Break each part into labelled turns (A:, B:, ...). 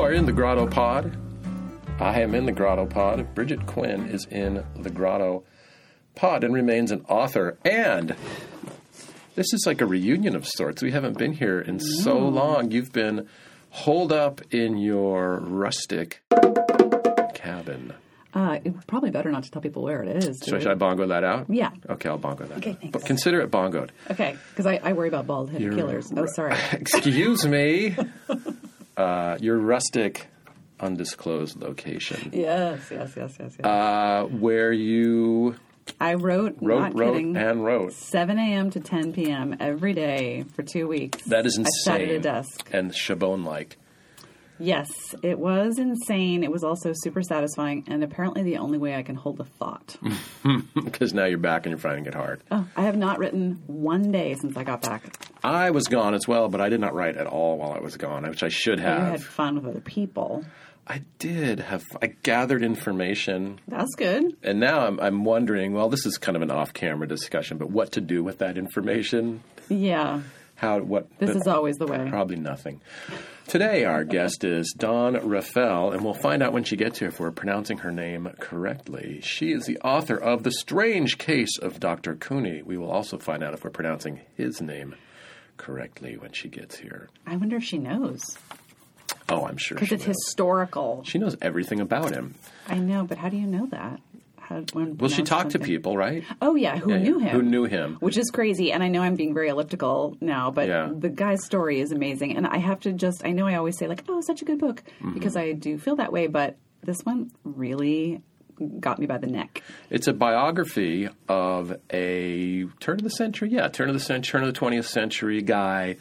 A: are in the GrottoPod. I am in the GrottoPod. Bridget Quinn is in the Grotto Pod and remains an author. And this is like a reunion of sorts. We haven't been here in so long. You've been holed up in your rustic cabin.
B: Uh, it's probably better not to tell people where it is.
A: Should, should I bongo that out?
B: Yeah.
A: Okay, I'll bongo that.
B: Okay,
A: out.
B: thanks.
A: But consider it bongoed.
B: Okay, because I, I worry about bald headed killers. Oh, sorry.
A: Excuse me. uh, your rustic, undisclosed location.
B: yes, yes, yes, yes, yes.
A: Uh, where you
B: I wrote,
A: wrote, wrote,
B: kidding,
A: and wrote.
B: 7 a.m. to 10 p.m. every day for two weeks.
A: That is insane.
B: I sat at a desk.
A: And Chabon like.
B: Yes, it was insane. It was also super satisfying, and apparently the only way I can hold a thought.
A: Because now you're back and you're finding it hard.
B: oh, I have not written one day since I got back.
A: I was gone as well, but I did not write at all while I was gone, which I should have.
B: You had fun with other people.
A: I did have. I gathered information,
B: That's good.
A: and now I'm, I'm wondering. Well, this is kind of an off-camera discussion, but what to do with that information?
B: Yeah,
A: How? What?
B: this is always the way.
A: Probably nothing. Today, our guest is Dawn Raffel, and we'll find out when she gets here if we're pronouncing her name correctly. She is the author of The Strange Case of Dr. Couney. We will also find out if we're pronouncing his name correctly when she gets here.
B: I wonder if she knows.
A: Oh, I'm sure
B: Because it's
A: knows.
B: historical.
A: She knows everything about him.
B: I know, but how do you know that? How, when
A: Well, she talked to people, right?
B: Oh yeah, who
A: Yeah,
B: knew him?
A: Who knew him.
B: Which is crazy, and I know I'm being very elliptical now, but
A: Yeah.
B: the guy's story is amazing, and I have to just I know I always say like, oh, such a good book
A: Mm-hmm.
B: because I do feel that way, but this one really got me by the neck.
A: It's a biography of a turn of the century, yeah, turn of the century, turn of the 20th century guy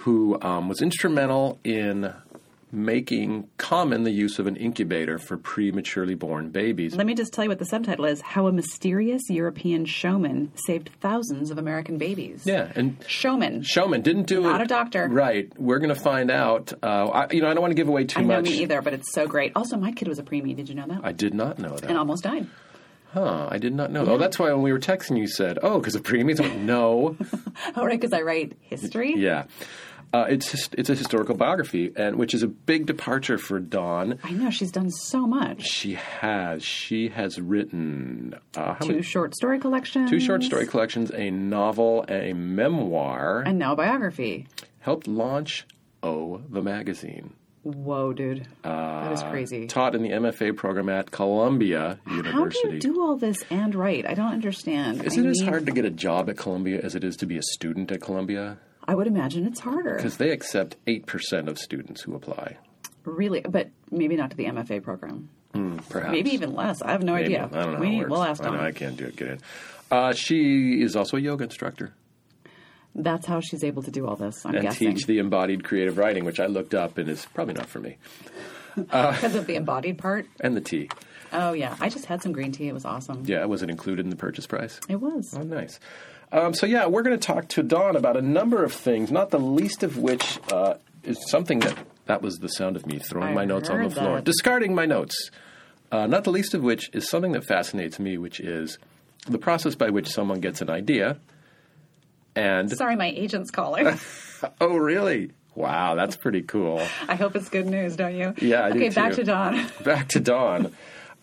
A: who um, was instrumental in making common the use of an incubator for prematurely born babies.
B: Let me just tell you what the subtitle is: How a mysterious European showman saved thousands of American babies.
A: Yeah, and
B: showman.
A: Showman didn't do it.
B: Not a doctor.
A: Right. We're going to find out. Uh, I, you know, I don't want to give away too
B: I know
A: much.
B: me either, but it's so great. Also, my kid was a preemie. Did you know that?
A: I did not know that.
B: and almost died.
A: Huh, I did not know. Oh, that's why when we were texting, you said, "Oh, because of preemies." I went, no.
B: Oh, right, because I write history.
A: Yeah. Uh, it's it's a historical biography, and which is a big departure for Dawn.
B: I know she's done so much.
A: She has she has written uh,
B: Two
A: many,
B: short story collections.
A: two short story collections, a novel, a memoir.
B: And now a biography.
A: helped launch O the magazine.
B: Whoa, dude. that is
A: Uh,
B: crazy.
A: Taught in the MFA program at Columbia University.
B: How do you do all this and write? I don't understand.
A: is
B: I
A: it as
B: need-
A: hard to get a job at Columbia as it is to be a student at Columbia?
B: I would imagine it's harder.
A: Because they accept eight percent of students who apply.
B: Really, but maybe not to the MFA program.
A: Perhaps
B: Maybe even less. I have no
A: Maybe.
B: idea.
A: I don't know.
B: We,
A: how it works.
B: We'll ask
A: I. I can't do it. Get in. Uh, she is also a yoga instructor
B: That's how she's able to do all this. I'm
A: and
B: guessing
A: teach the embodied creative writing, which I looked up and is probably not for me.
B: because of the embodied part.
A: And the tea.
B: Oh yeah, I just had some green tea. It was awesome.
A: Yeah, was it included in the purchase price?
B: It was.
A: Oh, nice. Um, so yeah, we're going to talk to Dawn about a number of things, not the least of which uh, is something that that was the sound of me throwing
B: I
A: my notes on the floor,
B: that.
A: discarding my notes. Uh, not the least of which is something that fascinates me, which is the process by which someone gets an idea and
B: Sorry, my agent's calling.
A: oh really wow that's pretty cool
B: I hope it's good news, don't you?
A: Yeah, I do
B: Okay, back to Dawn.
A: back to Dawn.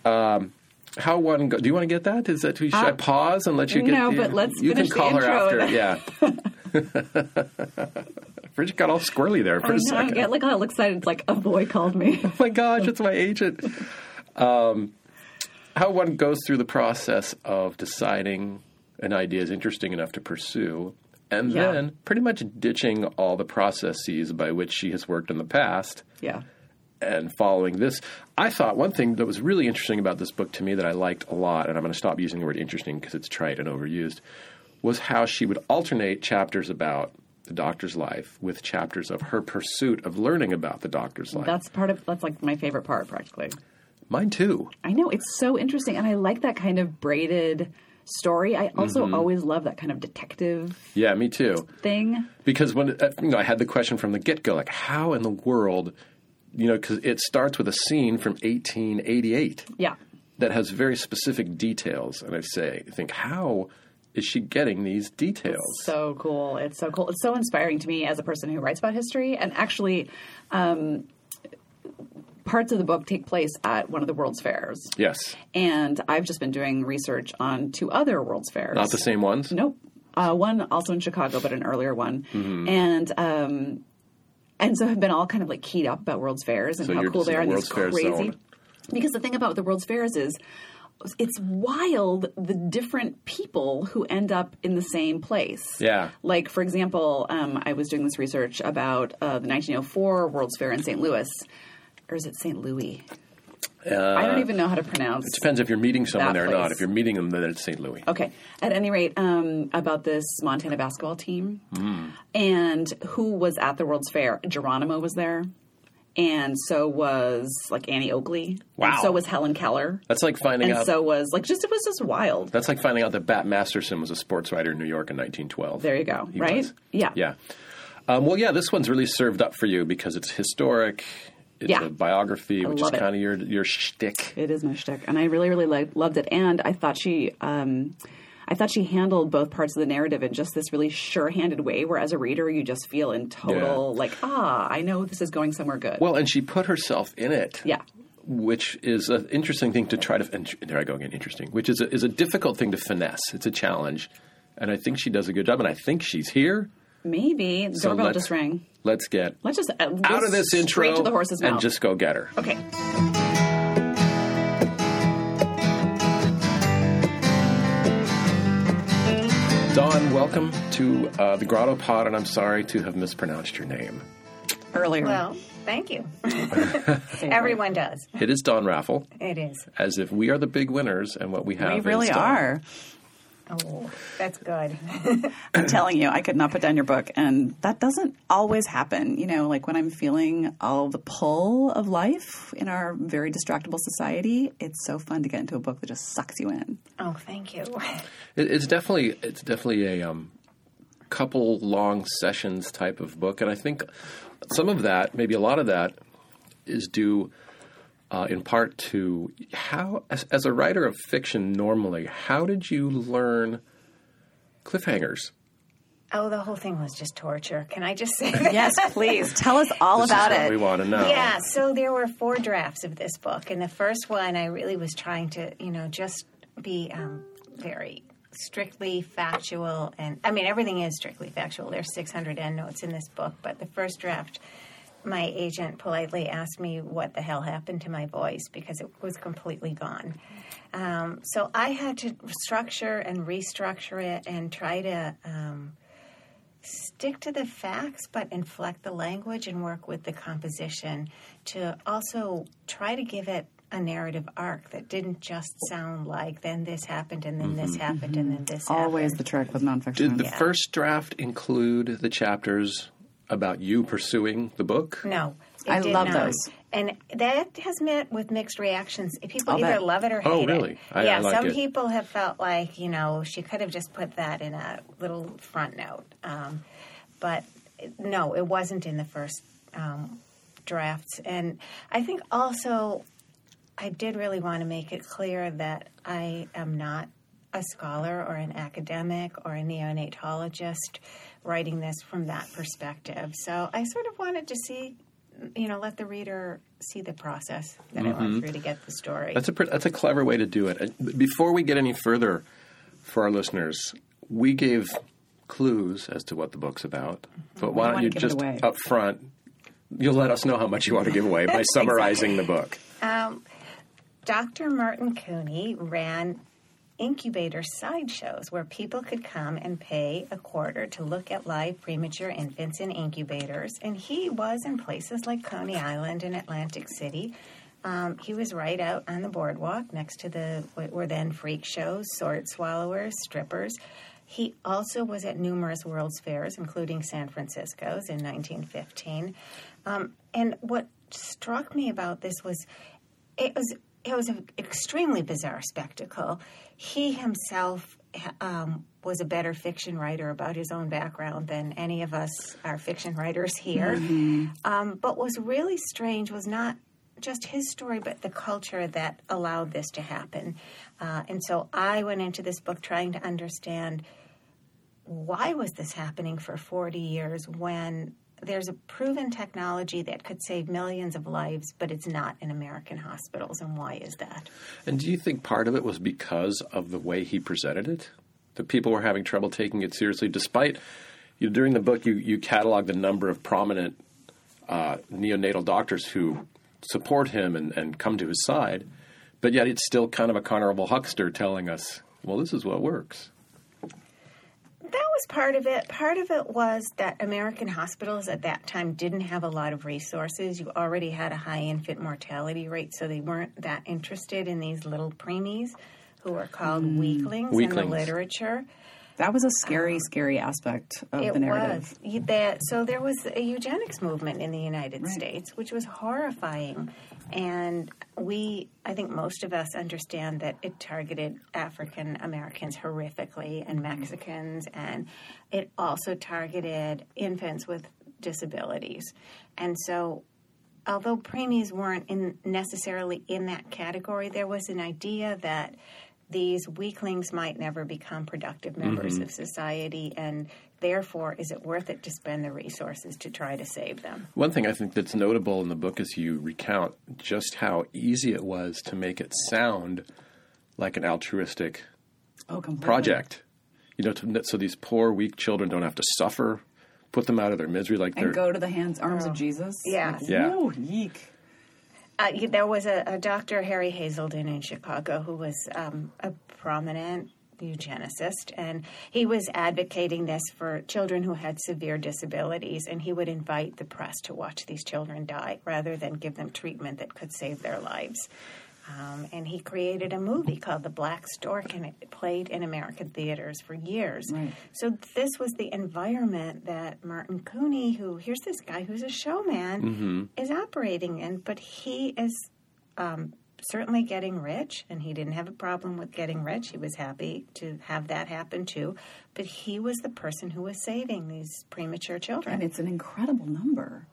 A: Um, how one go? Do you want to get that? Is that should I
B: Uh,
A: pause and let you get?
B: no,
A: the,
B: but let's
A: you
B: finish
A: can call
B: the
A: her
B: intro
A: after. Yeah. Bridget got all squirrely there for
B: I
A: a
B: know,
A: second.
B: yeah, look how excited. It's like a boy called me.
A: oh my gosh, it's my agent. Um, how one goes through the process of deciding an idea is interesting enough to pursue, and
B: Yeah.
A: then pretty much ditching all the processes by which she has worked in the past
B: yeah.
A: And following this, I thought one thing that was really interesting about this book to me that I liked a lot, and I'm going to stop using the word interesting because it's trite and overused, was how she would alternate chapters about the doctor's life with chapters of her pursuit of learning about the doctor's life.
B: That's part of that's like my favorite part practically.
A: Mine too.
B: I know it's so interesting and I like that kind of braided story. I also
A: Mm-hmm.
B: always love that kind of detective
A: Yeah, me too.
B: thing.
A: Because when uh, you know, I had the question from the get go, like how in the world, you know, because it starts with a scene from 1888.
B: Yeah.
A: that has very specific details, and I say, think, how is she getting these details?
B: It's So cool. It's so cool. It's so inspiring to me as a person who writes about history. And actually, um, parts of the book take place at one of the World's Fairs.
A: Yes.
B: And I've just been doing research on two other World's Fairs.
A: Not the same ones?
B: Nope. Uh, one also in Chicago, but an earlier one.
A: Mm-hmm.
B: And um, and so have been all kind of like keyed up about World's Fairs and
A: So
B: how cool they are and these
A: World's
B: crazy.
A: zone.
B: Because the thing about the World's Fairs is it's wild the different people who end up in the same place.
A: Yeah.
B: Like, for example, um, I was doing this research about uh, the 1904 World's Fair in St. Louis. Or is it St. Louis? I don't even know how to pronounce.
A: It depends if you're meeting someone there or not. If you're meeting them, then it's St. Louis.
B: Okay. At any rate, um, about this Montana basketball team
A: Hmm.
B: and who was at the World's Fair. Geronimo was there. And so was like Annie Oakley.
A: Wow.
B: And so was Helen Keller.
A: That's like finding
B: And
A: out.
B: so was like just it was just wild.
A: that's like finding out that Bat Masterson was a sports writer in New York in 1912.
B: There you go.
A: He
B: right?
A: was.
B: Yeah.
A: Yeah. Um, well, yeah, this one's really served up for you because it's historic. It's
B: Yeah.
A: a biography, which is
B: it.
A: kind of your your shtick.
B: It is my shtick, and I really, really loved it. And I thought she, um, I thought she handled both parts of the narrative in just this really sure-handed way, where as a reader, you just feel in total like, ah, I know this is going somewhere good.
A: Well, and she put herself in it.
B: yeah,
A: Which is an interesting thing to try to. And there I go again. Interesting. Which is a, is a difficult thing to finesse. It's a challenge, and I think she does a good job. And I think she's here.
B: Maybe the
A: So
B: doorbell just rang.
A: Let's get
B: Let's just uh, go
A: out of this intro
B: to the horse's mouth.
A: and just go get her.
B: okay.
A: Dawn, welcome to uh, the GrottoPod, and I'm sorry to have mispronounced your name.
B: Earlier,
C: Well, thank you. Everyone does.
A: It is Dawn Raffel,
C: It is.
A: as if we are the big winners, and what we have
B: we
A: is
B: really
A: Dawn.
B: are.
C: Oh, that's good.
B: I'm telling you, I could not put down your book, and that doesn't always happen. You know, like when I'm feeling all the pull of life in our very distractible society, it's so fun to get into a book that just sucks you in.
C: Oh, thank you.
A: It, it's definitely it's definitely a um, couple long sessions type of book, and I think some of that, maybe a lot of that, is due uh, in part to how, as, as a writer of fiction, normally, how did you learn cliffhangers?
C: Oh, the whole thing was just torture. Can I just say that?
B: Yes, please tell us all
A: This
B: about
A: is what
B: it.
A: we want to know.
C: Yeah, so there were four drafts of this book, and the first one I really was trying to, you know, just be um, very strictly factual, and I mean everything is strictly factual. There's 600 endnotes in this book, but the first draft, my agent politely asked me what the hell happened to my voice because it was completely gone. Um, so I had to structure and restructure it and try to. Um, stick to the facts but inflect the language and work with the composition to also try to give it a narrative arc that didn't just sound like then this happened and then this happened and then this
B: Always
C: happened.
B: the trick with nonfiction.
A: Did the
C: Yeah.
A: first draft include the chapters about you pursuing the book?
C: no it
B: I
C: did
B: love
C: not.
B: those.
C: and that has met with mixed reactions people
B: I'll
C: either
B: bet.
C: love it or hate it.
A: Oh, really? I- I
C: yeah
A: like
C: some
A: it.
C: people have felt like you know she could have just put that in a little front note um, but no it wasn't in the first um, drafts and i think also I did really want to make it clear that I am not a scholar or an academic or a neonatologist writing this from that perspective. So I sort of wanted to see, you know, let the reader see the process that I went mm-hmm. through to get the story.
A: Mm-hmm. That's a that's a clever way to do it. Uh, before we get any further, for our listeners, we gave clues as to what the book's about. Mm-hmm. But why
B: don't
A: you
B: wanna give it
A: just up front? You'll let us know how much you want to give away by summarizing the book.
C: Um, Dr. Martin Couney ran incubator sideshows where people could come and pay a quarter to look at live premature infants in incubators. And he was in places like Coney Island and Atlantic City. Um, he was right out on the boardwalk next to the what were then freak shows, sword swallowers, strippers. He also was at numerous World's Fairs, including San Francisco's in 1915. Um, and what struck me about this was it was it was an extremely bizarre spectacle. He himself um, was a better fiction writer about his own background than any of us are fiction writers here. Um, but was really strange was not just his story, but the culture that allowed this to happen. Uh, and so I went into this book trying to understand why was this happening for 40 years when there's a proven technology that could save millions of lives, but it's not in American hospitals. And why is that?
A: And do you think part of it was because of the way he presented it? That people were having trouble taking it seriously, despite you during the book you you catalog the number of prominent uh, neonatal doctors who support him and, and come to his side, but yet it's still kind of a carnival huckster telling us, well, this is what works.
C: That was part of it. Part of it was that American hospitals at that time didn't have a lot of resources. You already had a high infant mortality rate, so they weren't that interested in these little preemies who are called mm-hmm. weaklings, in the literature.
B: That was a scary, scary aspect of
C: It
B: the narrative.
C: was that. So there was a eugenics movement in the United
B: Right.
C: States, which was horrifying, and we, I think, most of us understand that it targeted African Americans horrifically and mm-hmm. Mexicans, and it also targeted infants with disabilities, and so. Although preemies weren't in necessarily in that category, there was an idea that these weaklings might never become productive members mm-hmm. of society, and therefore, is it worth it to spend the resources to try to save them?
A: One thing I think that's notable in the book is you recount just how easy it was to make it sound like an altruistic
B: Oh,
A: project. You know, to, so these poor, weak children don't have to suffer, put them out of their misery like they're.
B: And go to the hands, arms of oh. Jesus.
C: Yes.
B: Like,
A: Yeah.
B: whoa, yeek.
C: Uh, there was a, a Dr. Harry Haiselden in Chicago who was um, a prominent eugenicist, and he was advocating this for children who had severe disabilities, and he would invite the press to watch these children die rather than give them treatment that could save their lives. Um, and he created a movie called The Black Stork, and it played in American theaters for years.
B: Right.
C: So this was the environment that Martin Couney, who here's this guy who's a showman, is operating in, but he is um, certainly getting rich, and he didn't have a problem with getting rich. He was happy to have that happen too, but he was the person who was saving these premature children.
B: And it's an incredible number.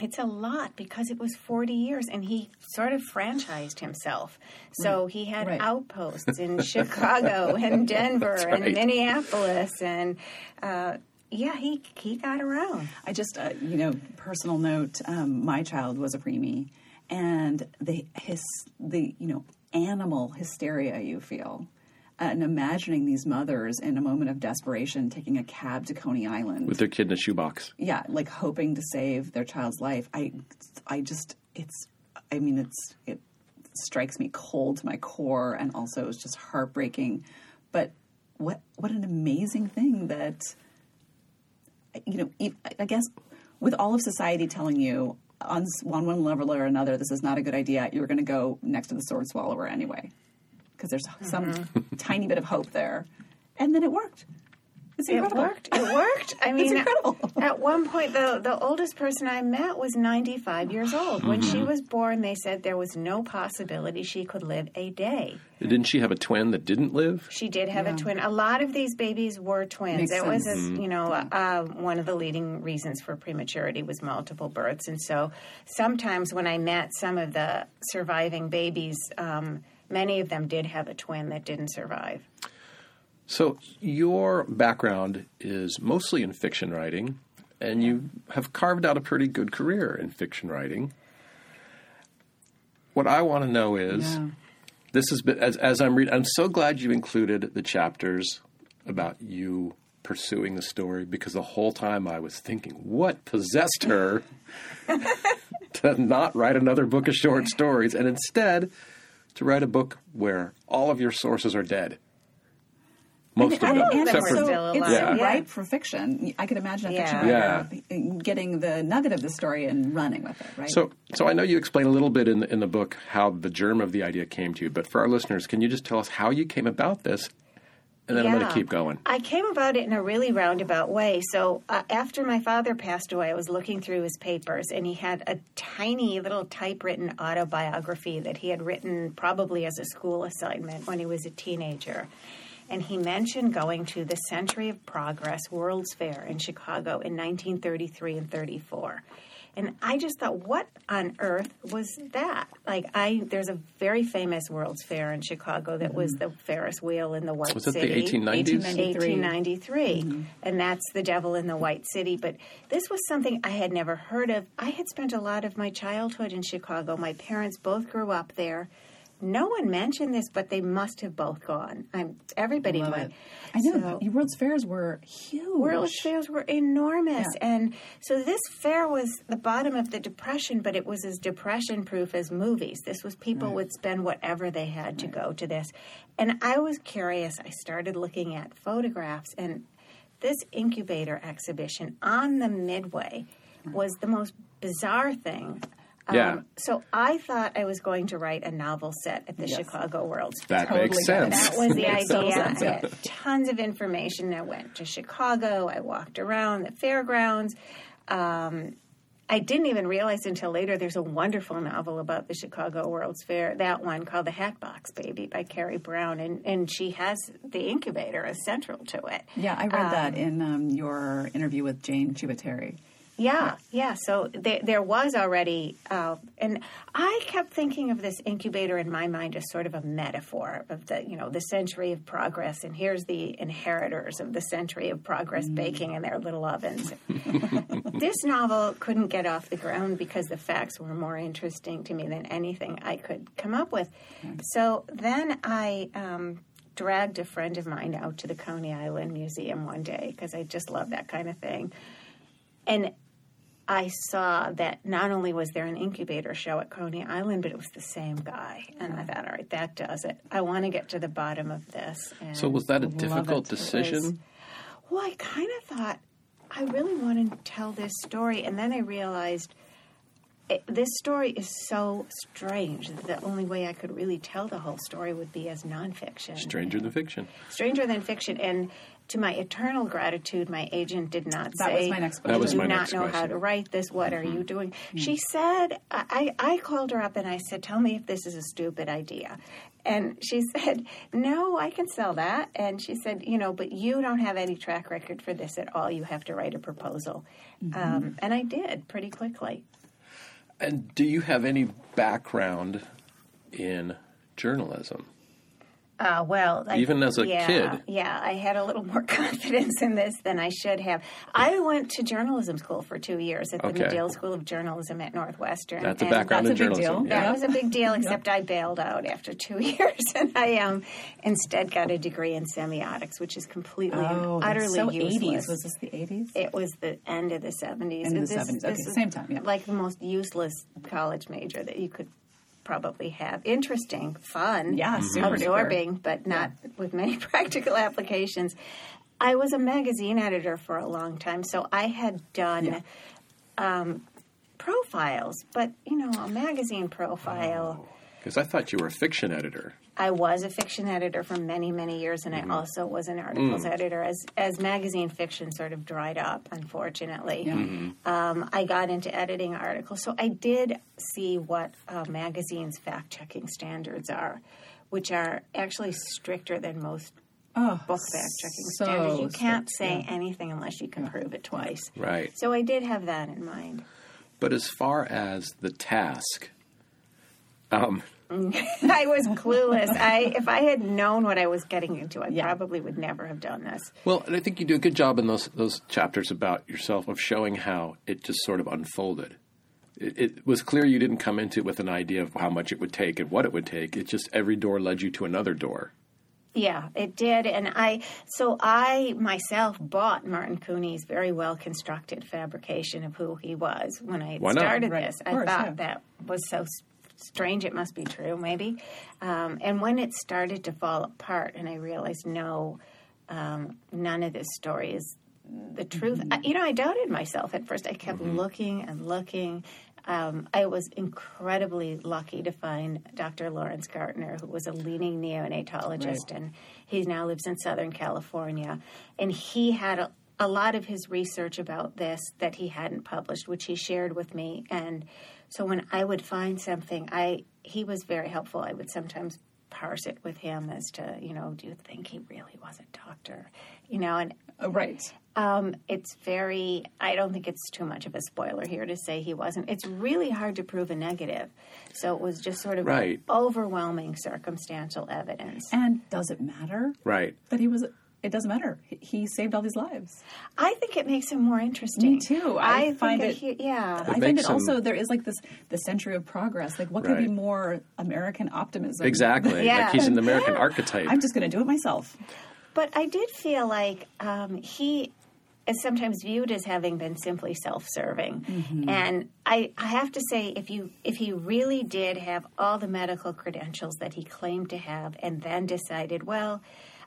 C: It's a lot because it was 40 years and he sort of franchised himself. So he had
B: Right.
C: outposts in Chicago and Denver
A: That's
C: and. Minneapolis and uh, yeah, he he got around.
B: I just, uh, you know, personal note. Um, my child was a preemie, and the his the you know animal hysteria you feel, and imagining these mothers in a moment of desperation taking a cab to Coney Island
A: with their kid in a shoebox.
B: yeah, like hoping to save their child's life. I, I just, it's, I mean, it's, it strikes me cold to my core, and also it's just heartbreaking. But what, what an amazing thing that, you know, I guess with all of society telling you on on one level or another, this is not a good idea. You're going to go next to the sword swallower anyway, because there's some tiny bit of hope there, and then it worked. It's
C: It worked. It worked. I mean,
B: incredible.
C: at one point, the the oldest person I met was 95 years old. When she was born, they said there was no possibility she could live a day.
A: Didn't she have a twin that didn't live?
C: She did have a twin. A lot of these babies were twins.
B: Makes
C: it was,
B: sense.
C: a, you know, uh, one of the leading reasons for prematurity was multiple births. And so sometimes when I met some of the surviving babies, um, many of them did have a twin that didn't survive.
A: So your background is mostly in fiction writing, and you have carved out a pretty good career in fiction writing. What I want to know is,
B: Yeah.
A: this has been as as I'm reading. I'm so glad you included the chapters about you pursuing the story because the whole time I was thinking, what possessed her to not write another book of short stories and instead to write a book where all of your sources are dead. Most of them,
B: and
C: them
A: except
B: it's
A: for
B: so, it's
C: Yeah.
B: ripe for fiction. I could imagine a fiction
C: Yeah.
B: writer getting the nugget of the story and running with it, right?
A: So, so I know you explain a little bit in the, in the book how the germ of the idea came to you, but for our listeners, can you just tell us how you came about this? And then I'm going
C: Yeah.
A: to keep going.
C: I came about it in a really roundabout way. So uh, after my father passed away, I was looking through his papers, and he had a tiny little typewritten autobiography that he had written probably as a school assignment when he was a teenager. And he mentioned going to the Century of Progress World's Fair in Chicago in 1933 and 34. And I just thought, what on earth was that? Like, I there's a very famous World's Fair in Chicago that was mm-hmm. the Ferris wheel in the White
A: Was it the
C: City.
A: 1890s?
C: 1893. Mm-hmm. And that's The Devil in the White City. But this was something I had never heard of. I had spent a lot of my childhood in Chicago. My parents both grew up there. No one mentioned this, but they must have both gone. I'm, everybody
B: Love
C: went.
B: it. I know.
C: So-
B: the World's Fairs were huge.
C: World's fairs were enormous.
B: Yeah.
C: And so this fair was the bottom of the depression, but it was as depression proof as movies. This was people would spend whatever they had to go to this. And I was curious. I started looking at photographs, and this incubator exhibition on the Midway was the most bizarre thing. Um,
A: Yeah.
C: so I thought I was going to write a novel set at the
B: Yes.
C: Chicago World's
A: That
B: Totally
A: makes sense.
C: that was the idea. I had tons of information. I went to Chicago. I walked around the fairgrounds. Um, I didn't even realize until later there's a wonderful novel about the Chicago World's Fair, that one called The Hatbox Baby by Carrie Brown, and, and she has the incubator as central to it.
B: Yeah, I read that in um, your interview with Jane Ciabattari.
C: Yeah, yeah. So there, there was already, uh, and I kept thinking of this incubator in my mind as sort of a metaphor of the, you know, the century of progress, and here's the inheritors of the century of progress baking in their little ovens. this novel couldn't get off the ground because the facts were more interesting to me than anything I could come up with. So then I. Um, Dragged a friend of mine out to the Coney Island Museum one day because I just love that kind of thing. And I saw that not only was there an incubator show at Coney Island, but it was the same guy. And I thought, all right, that does it. I want to get to the bottom of this. And
A: So was that a difficult
B: it.
A: decision?
C: well, I kind of thought I really want to tell this story, and then I realized it, this story is so strange that the only way I could really tell the whole story would be as nonfiction.
A: Stranger than fiction.
C: Stranger than fiction, and to my eternal gratitude, my agent did not
B: That
C: say,
B: was my next
A: That was
C: "Do
A: my
C: not
A: next
C: know how to write this. What are you mm-hmm. doing?" Hmm. She said, I, "I called her up and I said, tell me if this is a stupid idea." And she said, "No, I can sell that." And she said, "You know, but you don't have any track record for this at all. You have to write a proposal." Mm-hmm. Um, and I did pretty quickly.
A: And do you have any background in journalism?
C: Uh, well, I-
A: Even as a
C: yeah,
A: kid?
C: yeah, I had a little more confidence in this than I should have. I went to journalism school for two years at the
A: Okay.
C: Medill School of Journalism at Northwestern.
A: That's a
C: and
A: background
B: that's
A: in
B: a big deal.
A: Yeah.
C: That was a big deal, except I bailed out after two years, and I um, instead got a degree in semiotics, which is completely
B: Oh,
C: utterly
B: so
C: useless.
B: 80s. Was this the 80s?
C: It was the end of the seventies.
B: End of the 70s. Okay, same time, yeah.
C: Like the most useless college major that you could probably have. Interesting, fun,
B: Yeah, super
C: absorbing, but not with many practical applications. I was a magazine editor for a long time, so I had done
B: Yeah.
C: um, profiles, but you know, a magazine profile.
A: Because I thought you were a fiction editor.
C: I was a fiction editor for many, many years, and I also was an articles editor as as magazine fiction sort of dried up, unfortunately. Um, I got into editing articles, so I did see what uh, magazines' fact checking standards are, which are actually stricter than most
B: Oh,
C: book fact checking
B: so
C: standards. You can't
B: strict,
C: say anything unless you can prove it twice.
A: Right.
C: So I did have that in mind.
A: But as far as the task, um,
C: I was clueless. I if I had known what I was getting into, I
B: Yeah.
C: probably would never have done this.
A: well, and I think you do a good job in those those chapters about yourself of showing how it just sort of unfolded. It, it was clear you didn't come into it with an idea of how much it would take and what it would take. It just every door led you to another door.
C: Yeah, it did, and I so I myself bought Martin Couney's very well constructed fabrication of who he was when I started
B: Right,
C: this.
B: of
C: I
B: course,
C: thought
B: yeah.
C: that was so s- strange; it must be true, maybe. Um, and when it started to fall apart, and I realized no, um, none of this story is the truth. I, you know, I doubted myself at first. I kept looking and looking. Um, I was incredibly lucky to find Dr. Lawrence Gartner, who was a leading neonatologist, and he now lives in Southern California. And he had a, a lot of his research about this that he hadn't published, which he shared with me. And so when I would find something, I he was very helpful. I would sometimes parse it with him as to, you know, do you think he really was a doctor? You know, and
B: Oh, right.
C: um, it's very, I don't think it's too much of a spoiler here to say he wasn't. It's really hard to prove a negative. So it was just sort of
A: Right.
C: overwhelming circumstantial evidence.
B: And does it matter
A: Right.
B: that he was? It doesn't matter. He- He saved all these lives.
C: I think it makes him more interesting.
B: Me too. I
C: think
B: find
C: that
B: it-
C: he- yeah.
B: I think it
A: him-
B: also there is like this the century of progress. Like what could be more American optimism?
A: Exactly.
C: Yeah.
A: Like he's an American archetype.
B: I'm just going to do it myself.
C: But I did feel like um, he is sometimes viewed as having been simply self-serving,
B: Mm-hmm.
C: and I, I have to say, if you if he really did have all the medical credentials that he claimed to have, and then decided, well.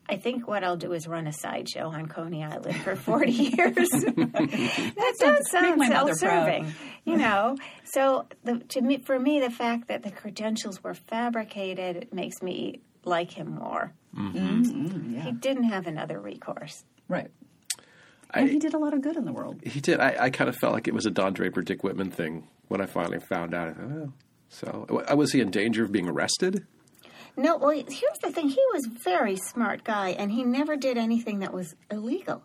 C: I think what I'll do is run a sideshow on Coney Island for 40 years. that does sound self-serving, you know. So, the, to me, for me, the fact that the credentials were fabricated makes me like him more. Mm-hmm. He mm-hmm, didn't have another recourse.
B: Right. And he did a lot of good in the world.
A: He did. I, I kind of felt like it was a Don Draper, Dick Whitman thing when I finally found out. I thought, oh. So, was he in danger of being arrested?
C: No, well, here's the thing. He was a very smart guy, and he never did anything that was illegal.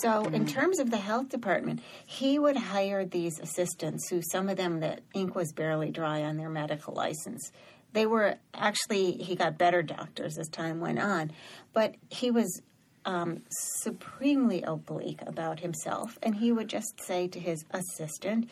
C: So, in terms of the health department, he would hire these assistants who, some of them, the ink was barely dry on their medical license. They were actually, he got better doctors as time went on, but he was um, supremely oblique about himself, and he would just say to his assistant,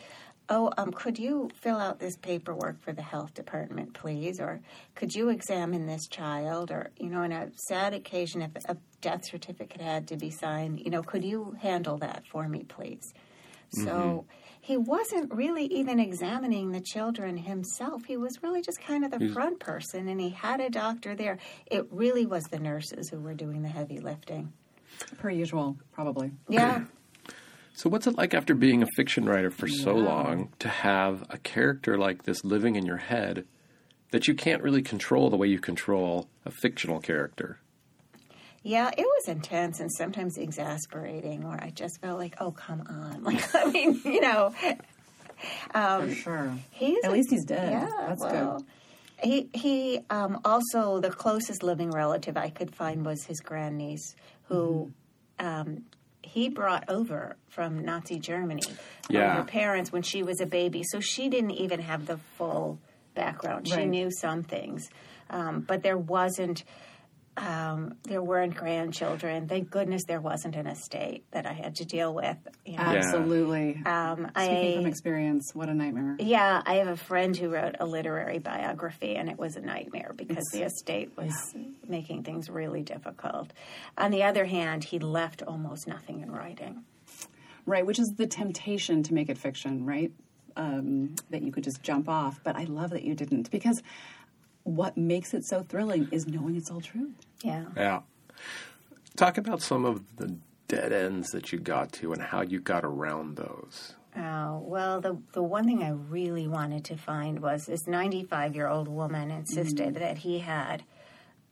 C: "Oh, um, could you fill out this paperwork for the health department, please? Or could you examine this child? Or you know, on a sad occasion, if a death certificate had to be signed, you know, could you handle that for me, please?" So he wasn't really even examining the children himself. He was really just kind of the front person, and he had a doctor there. It really was the nurses who were doing the heavy lifting.
B: Per usual, probably.
C: Yeah.
A: So, what's it like after being a fiction writer for so long to have a character like this living in your head that you can't really control the way you control a fictional character?
C: Yeah, it was intense and sometimes exasperating where I just felt like, oh, come on. Like, I mean, you know,
B: For sure.
C: he's
B: At
C: a-
B: least he's dead.
C: Yeah,
B: That's
C: well,
B: good.
C: He he um, also the closest living relative I could find was his grandniece, who
B: Mm-hmm.
C: um, he brought over from Nazi Germany. Um,
A: Yeah.
C: her parents when she was a baby, so she didn't even have the full background. She
B: Right.
C: knew some things, um, but there wasn't. Um, there weren't grandchildren. Thank goodness there wasn't an estate that I had to deal with. You know.
B: Absolutely.
C: Um,
B: Speaking
C: I
B: from experience, what a nightmare.
C: yeah, I have a friend who wrote a literary biography, and it was a nightmare because the estate was making things really difficult. On the other hand, he left almost nothing in writing.
B: Right, which is the temptation to make it fiction, right? Um, that you could just jump off. But I love that you didn't because what makes it so thrilling is knowing it's all true.
C: Yeah.
A: Yeah. Talk about some of the dead ends that you got to and how you got around those.
C: Oh, well, the, the one thing I really wanted to find was this 95 year old woman insisted mm-hmm. that he had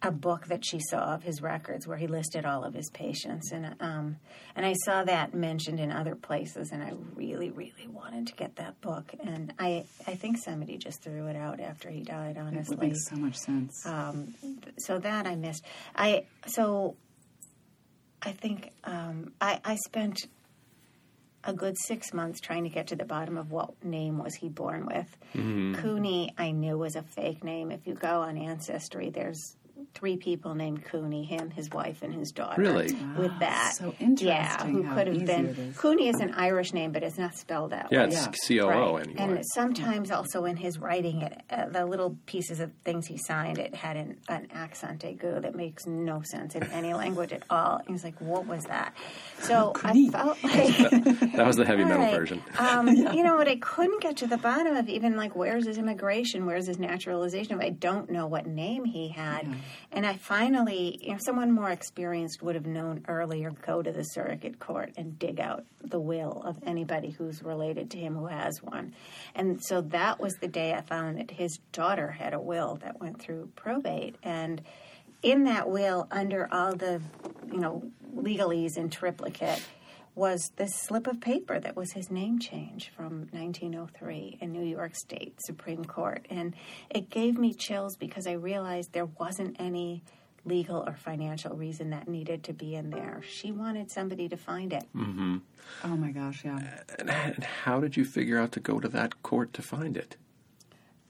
C: a book that she saw of his records where he listed all of his patients. And, um, and I saw that mentioned in other places, and I really, really wanted to get that book. And I, I think somebody just threw it out after he died,
B: It would
C: honestly
B: make so much sense.
C: um, so that I missed. I so I think um, I, I spent a good six months trying to get to the bottom of what name was he born with. Couney, I knew was a fake name. If you go on Ancestry, there's three people named Couney: him, his wife, and his daughter.
A: Really?
C: With that,
B: so
C: Yeah, who could have been?
B: it is.
C: Cooney is an Irish name, but it's not spelled that
A: Yeah,
C: way.
A: it's
B: Yeah.
A: COO
C: Right.
A: anyway.
C: And sometimes also in his writing, it, uh, the little pieces of things he signed, it had an, an accent aigu that makes no sense in any language at all. And he's like, what was that? So I felt like.
A: that was the heavy metal
C: Right.
A: version.
C: Um, You know, but I couldn't get to the bottom of even like where's his immigration, where's his naturalization. I don't know what name he had, and I finally, you know, someone more experienced would have known earlier. Go to the surrogate court and dig out the will of anybody who's related to him who has one, and so that was the day I found that his daughter had a will that went through probate, and in that will, under all the, you know, legalese in triplicate was this slip of paper that was his name change from 1903 in New York State Supreme Court. And it gave me chills because I realized there wasn't any legal or financial reason that needed to be in there. She wanted somebody to find it. Mm-hmm.
B: Oh my gosh, yeah.
A: And and how did you figure out to go to that court to find it?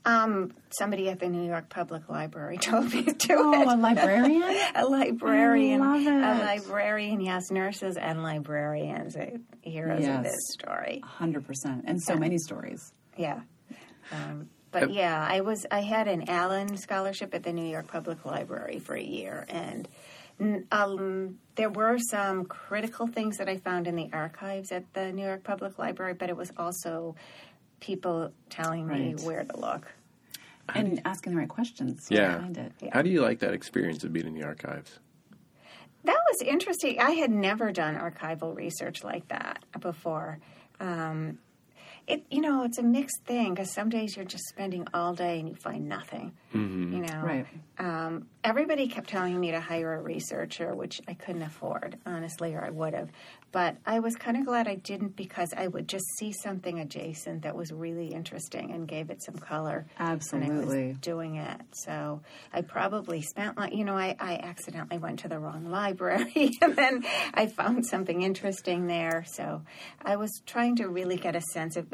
C: Um, somebody at the New York Public Library told me to do
B: Oh,
C: it.
B: a librarian?
C: A librarian,
B: I love
C: a librarian, yes, nurses and librarians, uh, heroes of this story.
B: Hundred percent, and so many stories.
C: Yeah. Um, but yeah, I was I had an Allen scholarship at the New York Public Library for a year, and um, there were some critical things that I found in the archives at the New York Public Library, but it was also people telling me where to look.
B: And asking the right questions. to
A: Yeah.
B: Find it.
A: How do you like that experience of being in the archives?
C: That was interesting. I had never done archival research like that before. Um, it, you know, it's a mixed thing because some days you're just spending all day and you find nothing. You know,
B: Right.
C: Um, everybody kept telling me to hire a researcher, which I couldn't afford, honestly, or I would have. But I was kind of glad I didn't because I would just see something adjacent that was really interesting and gave it some color. When I
B: Absolutely.
C: was doing it. So I probably spent, like, you know, I, I accidentally went to the wrong library and then I found something interesting there. So I was trying to really get a sense of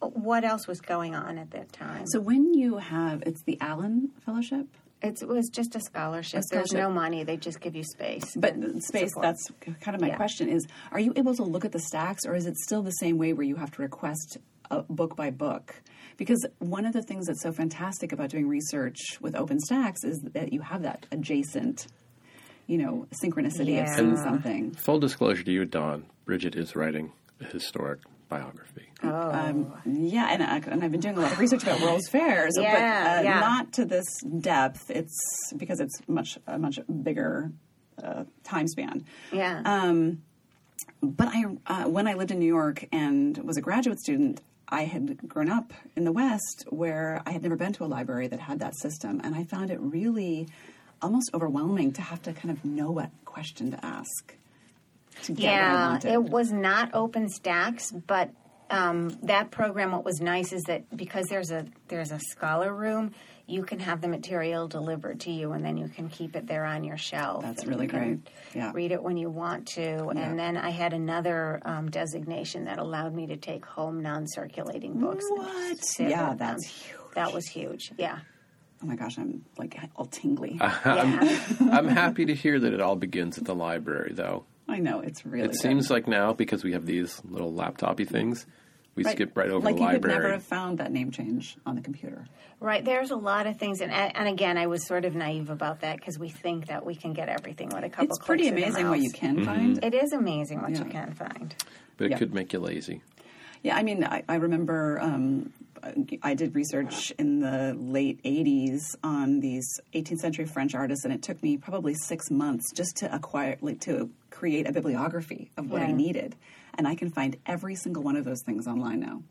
C: what else was going on at that time.
B: So when you have, it's the Allen Fellowship,
C: it was just a scholarship. There's
B: scholarship.
C: no money. They just give you space.
B: but space.
C: support.
B: That's kind of my
C: Yeah.
B: question: is Are you able to look at the stacks, or is it still the same way where you have to request a book by book? Because one of the things that's so fantastic about doing research with open stacks is that you have that adjacent, you know, synchronicity of
C: Yeah.
B: seeing something.
A: Full disclosure to you, Dawn, Bridget is writing a historic biography.
C: Oh.
B: Um, yeah, and, I, and I've been doing a lot of research about World's Fairs,
C: Yeah,
B: but uh,
C: yeah.
B: not to this depth. It's because it's much a much bigger uh, time span.
C: yeah.
B: Um, but I, uh, when I lived in New York and was a graduate student, I had grown up in the West where I had never been to a library that had that system, and I found it really almost overwhelming to have to kind of know what question to ask to get
C: Yeah,
B: wanted.
C: it was not open stacks, but um, that program. What was nice is that because there's a there's a scholar room, you can have the material delivered to you, and then you can keep it there on your shelf.
B: That's really
C: you
B: great. Yeah.
C: read it when you want to.
B: Yeah.
C: And then I had another um, designation that allowed me to take home non-circulating books.
B: What? Yeah,
C: with them.
B: that's huge.
C: That was huge. Yeah.
B: Oh my gosh, I'm like all tingly.
C: yeah.
A: I'm happy to hear that it all begins at the library, though.
B: I know it's really.
A: It
B: good.
A: seems like now, because we have these little laptopy things, we skip right over
B: like
A: the
B: you could never have found that name change on the computer.
C: Right, there's a lot of things, and and again, I was sort of naive about that because we think that we can get everything with a couple.
B: It's pretty
C: clicks of the
B: amazing what you can find.
C: It is amazing what
B: Yeah.
C: you can find.
A: but it
B: Yeah.
A: could make you lazy.
B: Yeah, I mean, I, I remember um, I did research in the late 80s on these 18th century French artists, and it took me probably six months just to acquire, like, to create a bibliography of what I needed. And I can find every single one of those things online now.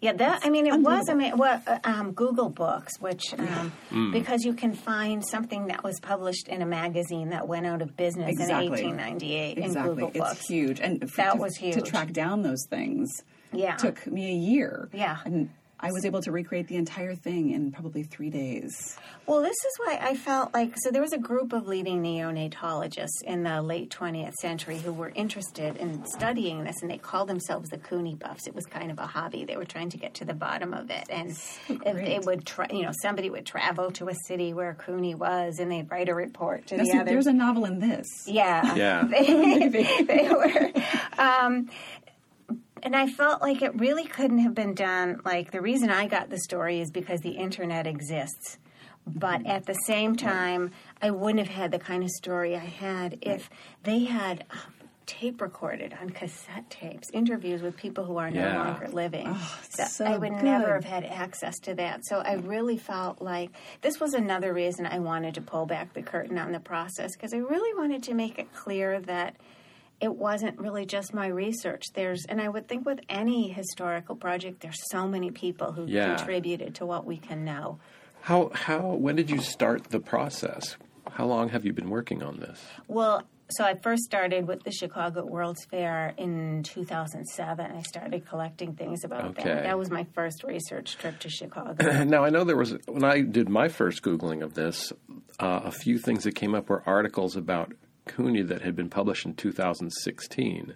C: Yeah, that I mean, it was
B: unbelievable.
C: ama- well, uh, um, Google Books, which um,
B: Mm.
C: because you can find something that was published in a magazine that went out of business
B: Exactly.
C: in 1898 in
B: Exactly.
C: Google
B: It's
C: Books.
B: huge. And f-
C: That
B: to,
C: was
B: To track down those things
C: Yeah.
B: took me a year.
C: Yeah.
B: And I was able to recreate the entire thing in probably three days.
C: Well, this is why I felt like so there was a group of leading neonatologists in the late 20th century who were interested in studying this, and they called themselves the Couney Buffs. It was kind of a hobby. They were trying to get to the bottom of it, and if they would, tra- you know, somebody would travel to a city where Couney was, and they'd write a report to
B: Now,
C: the
B: see,
C: others.
B: there's a novel in this.
C: Yeah.
A: Yeah.
C: they, they were. Um, and I felt like it really couldn't have been done. Like, the reason I got the story is because the internet exists. But at the same time, I wouldn't have had the kind of story I had if they had um, tape recorded on cassette tapes interviews with people who are
A: Yeah.
C: no longer living. That
B: so
C: I would never have had access to that. So I really felt like this was another reason I wanted to pull back the curtain on the process because I really wanted to make it clear that it wasn't really just my research. There's, and I would think with any historical project, there's so many people who
A: Yeah.
C: contributed to what we can know.
A: How how when did you start the process? How long have you been working on this?
C: Well, so I first started with the Chicago World's Fair in 2007. I started collecting things about
A: Okay.
C: that. That was my first research trip to Chicago.
A: Now I know there was when I did my first googling of this, uh, a few things that came up were articles about Couney that had been published in 2016.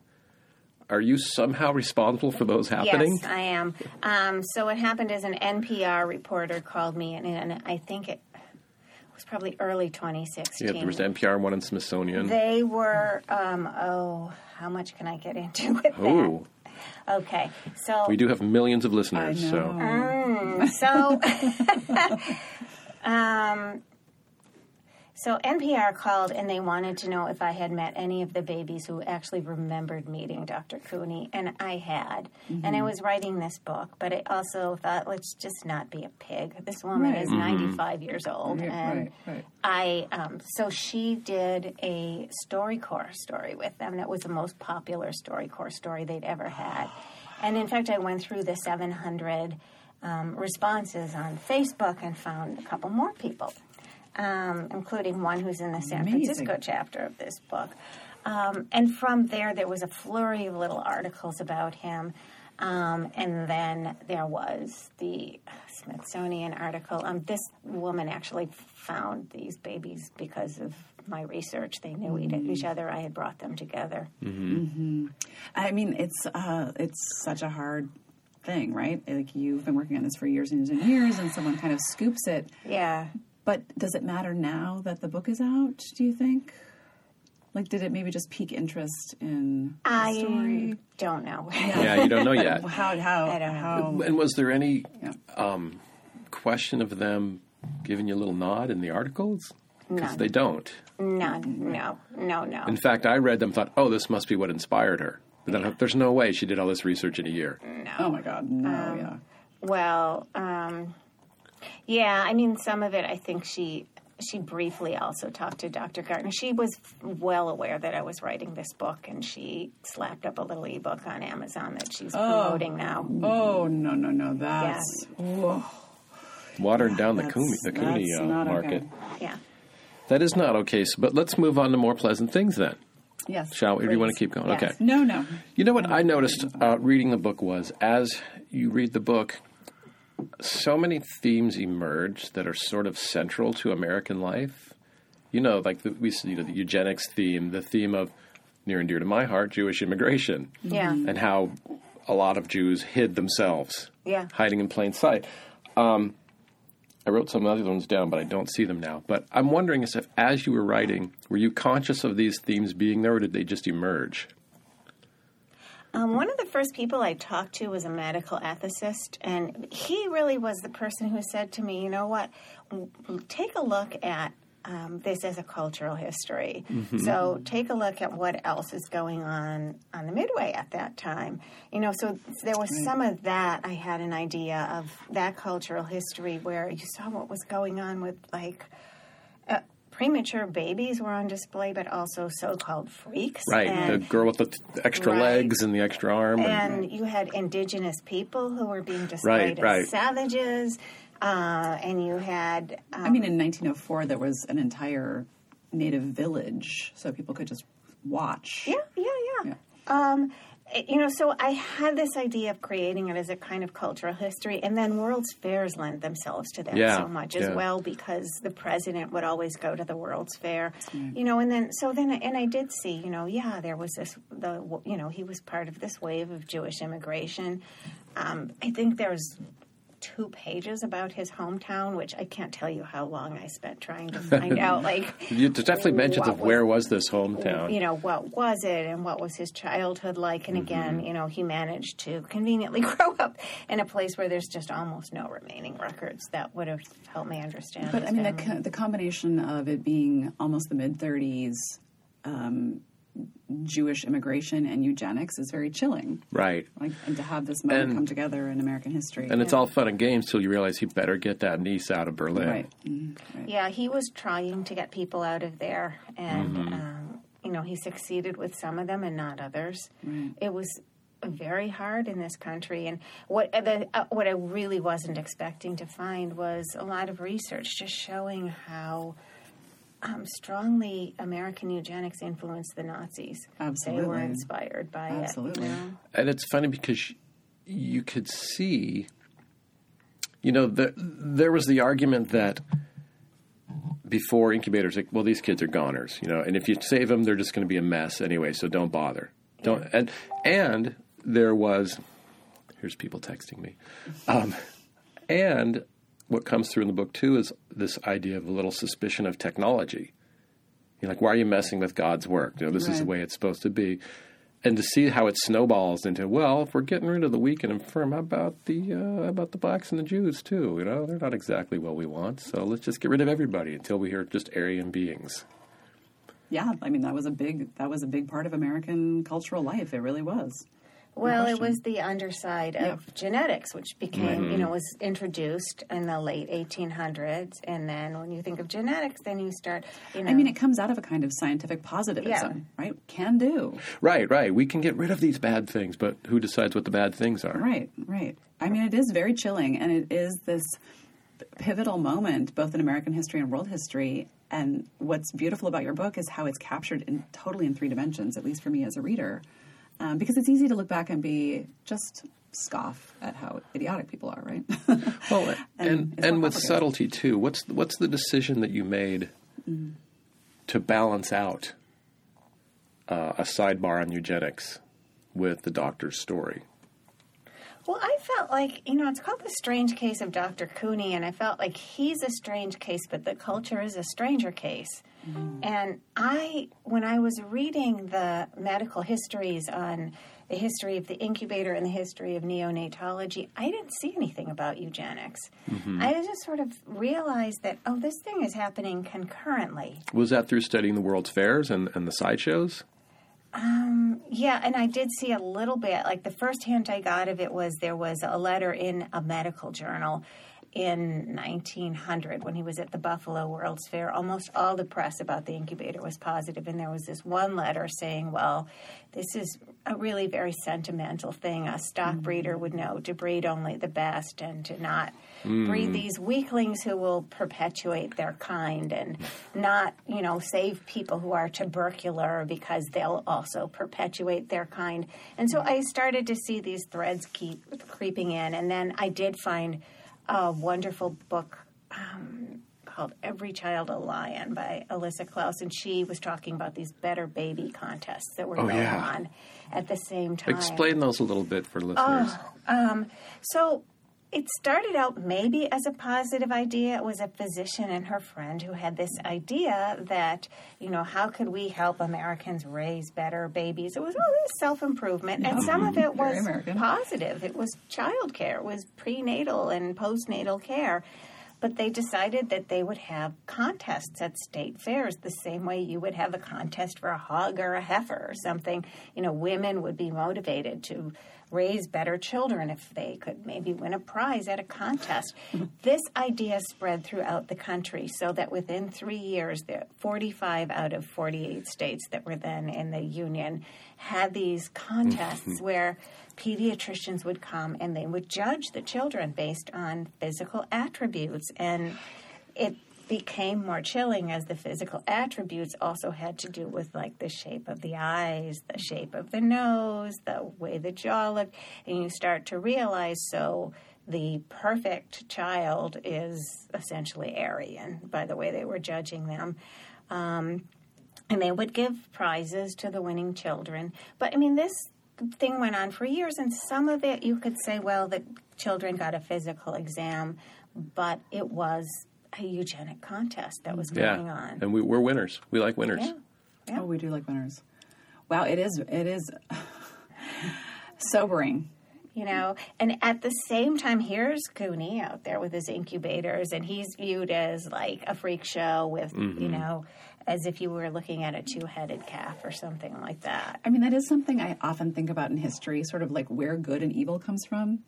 A: Are you somehow responsible for those happening?
C: Yes, I am. Um, so what happened is an NPR reporter called me, and, and I think it was probably early 2016.
A: Yeah, there was NPR one in Smithsonian.
C: They were, um, oh, how much can I get into with
A: Ooh,
C: that? Okay, so
A: we do have millions of listeners,
B: I
A: so
B: know.
C: so um, so NPR called and they wanted to know if I had met any of the babies who actually remembered meeting Dr. Couney, and I had. And I was writing this book, but I also thought, let's just not be a pig. This woman
B: Right.
C: is 95 years old,
B: Yeah,
C: and
B: right, right.
C: I um, so she did a StoryCorps story with them. That was the most popular StoryCorps story they'd ever had, and in fact, I went through the 700 um, responses on Facebook and found a couple more people, um, including one who's in the San
B: Amazing.
C: Francisco chapter of this book. Um, and from there, there was a flurry of little articles about him. Um, and then there was the Smithsonian article. Um, this woman actually found these babies because of my research. They knew each- each other. I had brought them together.
B: I mean, it's uh, it's such a hard thing, right? Like you've been working on this for years and years and years, and someone kind of scoops it.
C: Yeah.
B: But does it matter now that the book is out? Do you think? Like, did it maybe just pique interest in the
C: I
B: story?
C: don't know.
A: yeah, you don't know yet.
B: How how
C: I don't know.
A: And was there any
B: Yeah.
A: um, question of them giving you a little nod in the articles? Because
C: None.
A: they don't.
C: None. No. No. No.
A: In fact, I read them, thought, "Oh, this must be what inspired her." But then, there's no way she did all this research in a year. No.
B: Oh my God, no,
C: Um,
B: yeah.
C: Well, um, yeah, I mean, some of it I think she she briefly also talked to Dr. Gartner. She was well aware that I was writing this book, and she slapped up a little ebook on Amazon that she's promoting now.
B: Oh no no no, that's whoa.
A: Watering down the
B: That's-
A: Couney, the
B: Couney
A: uh, market.
B: okay.
C: Yeah.
A: That is not okay. So, but let's move on to more pleasant things then.
B: yes.
A: Shall we? Or do you want to keep going?
C: Yes.
A: Okay.
B: No no.
A: You know what I noticed uh, reading the book was as you read the book, so many themes emerge that are sort of central to American life. You know, like the, we you know, the eugenics theme, the theme of near and dear to my heart, Jewish immigration,
C: Yeah.
A: and how a lot of Jews hid themselves,
C: Yeah.
A: hiding in plain sight. Um, I wrote some other ones down, but I don't see them now. But I'm wondering if, as you were writing, were you conscious of these themes being there, or did they just emerge?
C: Um, one of the first people I talked to was a medical ethicist, and he really was the person who said to me, "You know what? Take a look at um, this as a cultural history. So take a look at what else is going on on the Midway at that time. You know, so there was some of that. I had an idea of that cultural history where you saw what was going on with like." Premature babies were on display, but also so-called freaks.
A: Right,
C: And-
A: the girl with the t- extra
C: Right.
A: legs and the extra arm. And,
C: and you had indigenous people who were being displayed as
A: right.
C: savages, uh, and you had um,
B: I mean, in 1904, there was an entire native village, so people could just watch.
C: yeah, yeah, yeah. Um, eh, you know, so I had this idea of creating it as a kind of cultural history, and then World's Fairs lend themselves to that
A: Yeah,
C: so much as
A: yeah.
C: well because the president would always go to the World's Fair, you know, and then so then and I did see, you know, yeah, there was this the you know he was part of this wave of Jewish immigration. Um, I think there's two pages about his hometown, which I can't tell you how long I spent trying to find out, like
A: you there's definitely mentions
C: what
A: of where was this hometown.
C: you know, what was it and what was his childhood like? And again, you know, he managed to conveniently grow up in a place where there's just almost no remaining records that would have helped me understand.
B: But
C: his
B: I mean, the, co- the combination of it being almost the mid 30s, um, Jewish immigration and eugenics is very chilling.
A: Right.
B: Like, and to have this moment
A: And-
B: come together in American history.
A: And it's all fun and games till you realize he better get that niece out of Berlin.
B: right. Mhm. right.
C: Yeah, he was trying to get people out of there, and
A: Mm-hmm.
C: um, you know, he succeeded with some of them and not others.
B: Right.
C: It was very hard in this country, and what uh, the, uh, what I really wasn't expecting to find was a lot of research just showing how um, strongly American eugenics influenced the Nazis. They were
B: Absolutely.
C: inspired by
B: Absolutely.
C: it. you know?
A: And it's funny because you could see, you know, the, there was the argument that before incubators, like, well, these kids are goners, you know, and if you save them, they're just going to be a mess anyway, so don't bother. Don't and and there was here's people texting me, um, and what comes through in the book too is this idea of a little suspicion of technology. You're like, why are you messing with God's work? You know, this is the way it's supposed to be. And to see how it snowballs into, well, if we're getting rid of the weak and infirm, how about the uh, about the blacks and the Jews too? You know, they're not exactly what we want, so let's just get rid of everybody until we hear just Aryan beings.
B: Yeah, I mean that was a big that was a big part of American cultural life. It really was.
C: Well, it was the underside of
B: Yeah.
C: genetics, which became,
A: Mm-hmm.
C: you know, was introduced in the late 1800s. And then when you think of genetics, then you start, you know.
B: I mean, it comes out of a kind of scientific positivism, right? Can do.
A: Right, right. We can get rid of these bad things, but who decides what the bad things are?
B: Right, right. I mean, it is very chilling, and it is this pivotal moment, both in American history and world history. And what's beautiful about your book is how it's captured in totally in three dimensions, at least for me as a reader, um, because it's easy to look back and be just scoff at how idiotic people are, right?
A: Well, and and,
B: it's more
A: with subtlety too. What's what's the decision that you made to balance out uh, a sidebar on eugenics with the doctor's story?
C: Well, I felt like, you know, it's called the strange case of Dr. Couney, and I felt like he's a strange case, but the culture is a stranger case. Mm. And I, when I was reading the medical histories on the history of the incubator and the history of neonatology, I didn't see anything about eugenics. Mm-hmm. I just sort of realized that, oh, this thing is happening concurrently.
A: Was that through studying the World's Fairs and, and the sideshows?
C: Um, yeah, and I did see a little bit. Like the first hint I got of it was there was a letter in a medical journal in 1900 when he was at the Buffalo World's Fair. Almost all the press about the incubator was positive, and there was this one letter saying, "Well, this is a really very sentimental thing. A stock mm. breeder would know to breed only the best and to not." Mm. breed these weaklings who will perpetuate their kind and not, you know, save people who are tubercular because they'll also perpetuate their kind. And so I started to see these threads keep creeping in. And then I did find a wonderful book um, called Every Child a Lion by Alisa Klaus. And she was talking about these better baby contests that were
A: Oh,
C: going
A: yeah.
C: on at the same time.
A: Explain those a little bit for listeners.
C: So it started out maybe as a positive idea. It was a physician and her friend who had this idea that, you know, how could we help Americans raise better babies? It was all this self improvement, and some of mm-hmm.
B: it
C: was positive. It was child care, it was prenatal and postnatal care. But they decided that they would have contests at state fairs the same way you would have a contest for a hog or a heifer or something. You know, women would be motivated to raise better children if they could maybe win a prize at a contest. this idea spread throughout the country so that within three years, the 45 out of 48 states that were then in the Union had these contests where pediatricians would come and they would judge the children based on physical attributes. And it became more chilling as the physical attributes also had to do with like the shape of the eyes, the shape of the nose, the way the jaw looked. And you start to realize so the perfect child is essentially Aryan by the way they were judging them. Um, and they would give prizes to the winning children. But I mean, this thing went on for years, and some of it you could say, well, the children got a physical exam, but it was a eugenic contest that was going
A: yeah,
C: on.
A: and we, we're winners. We like winners.
C: Yeah.
B: Oh, we do like winners. Wow, it is it is sobering.
C: You know, and at the same time, here's Couney out there with his incubators, and he's viewed as like a freak show with, you mm-hmm. know, as if you were looking at a two headed calf or something like that.
B: I mean, that is something I often think about in history, sort of like where good and evil comes from.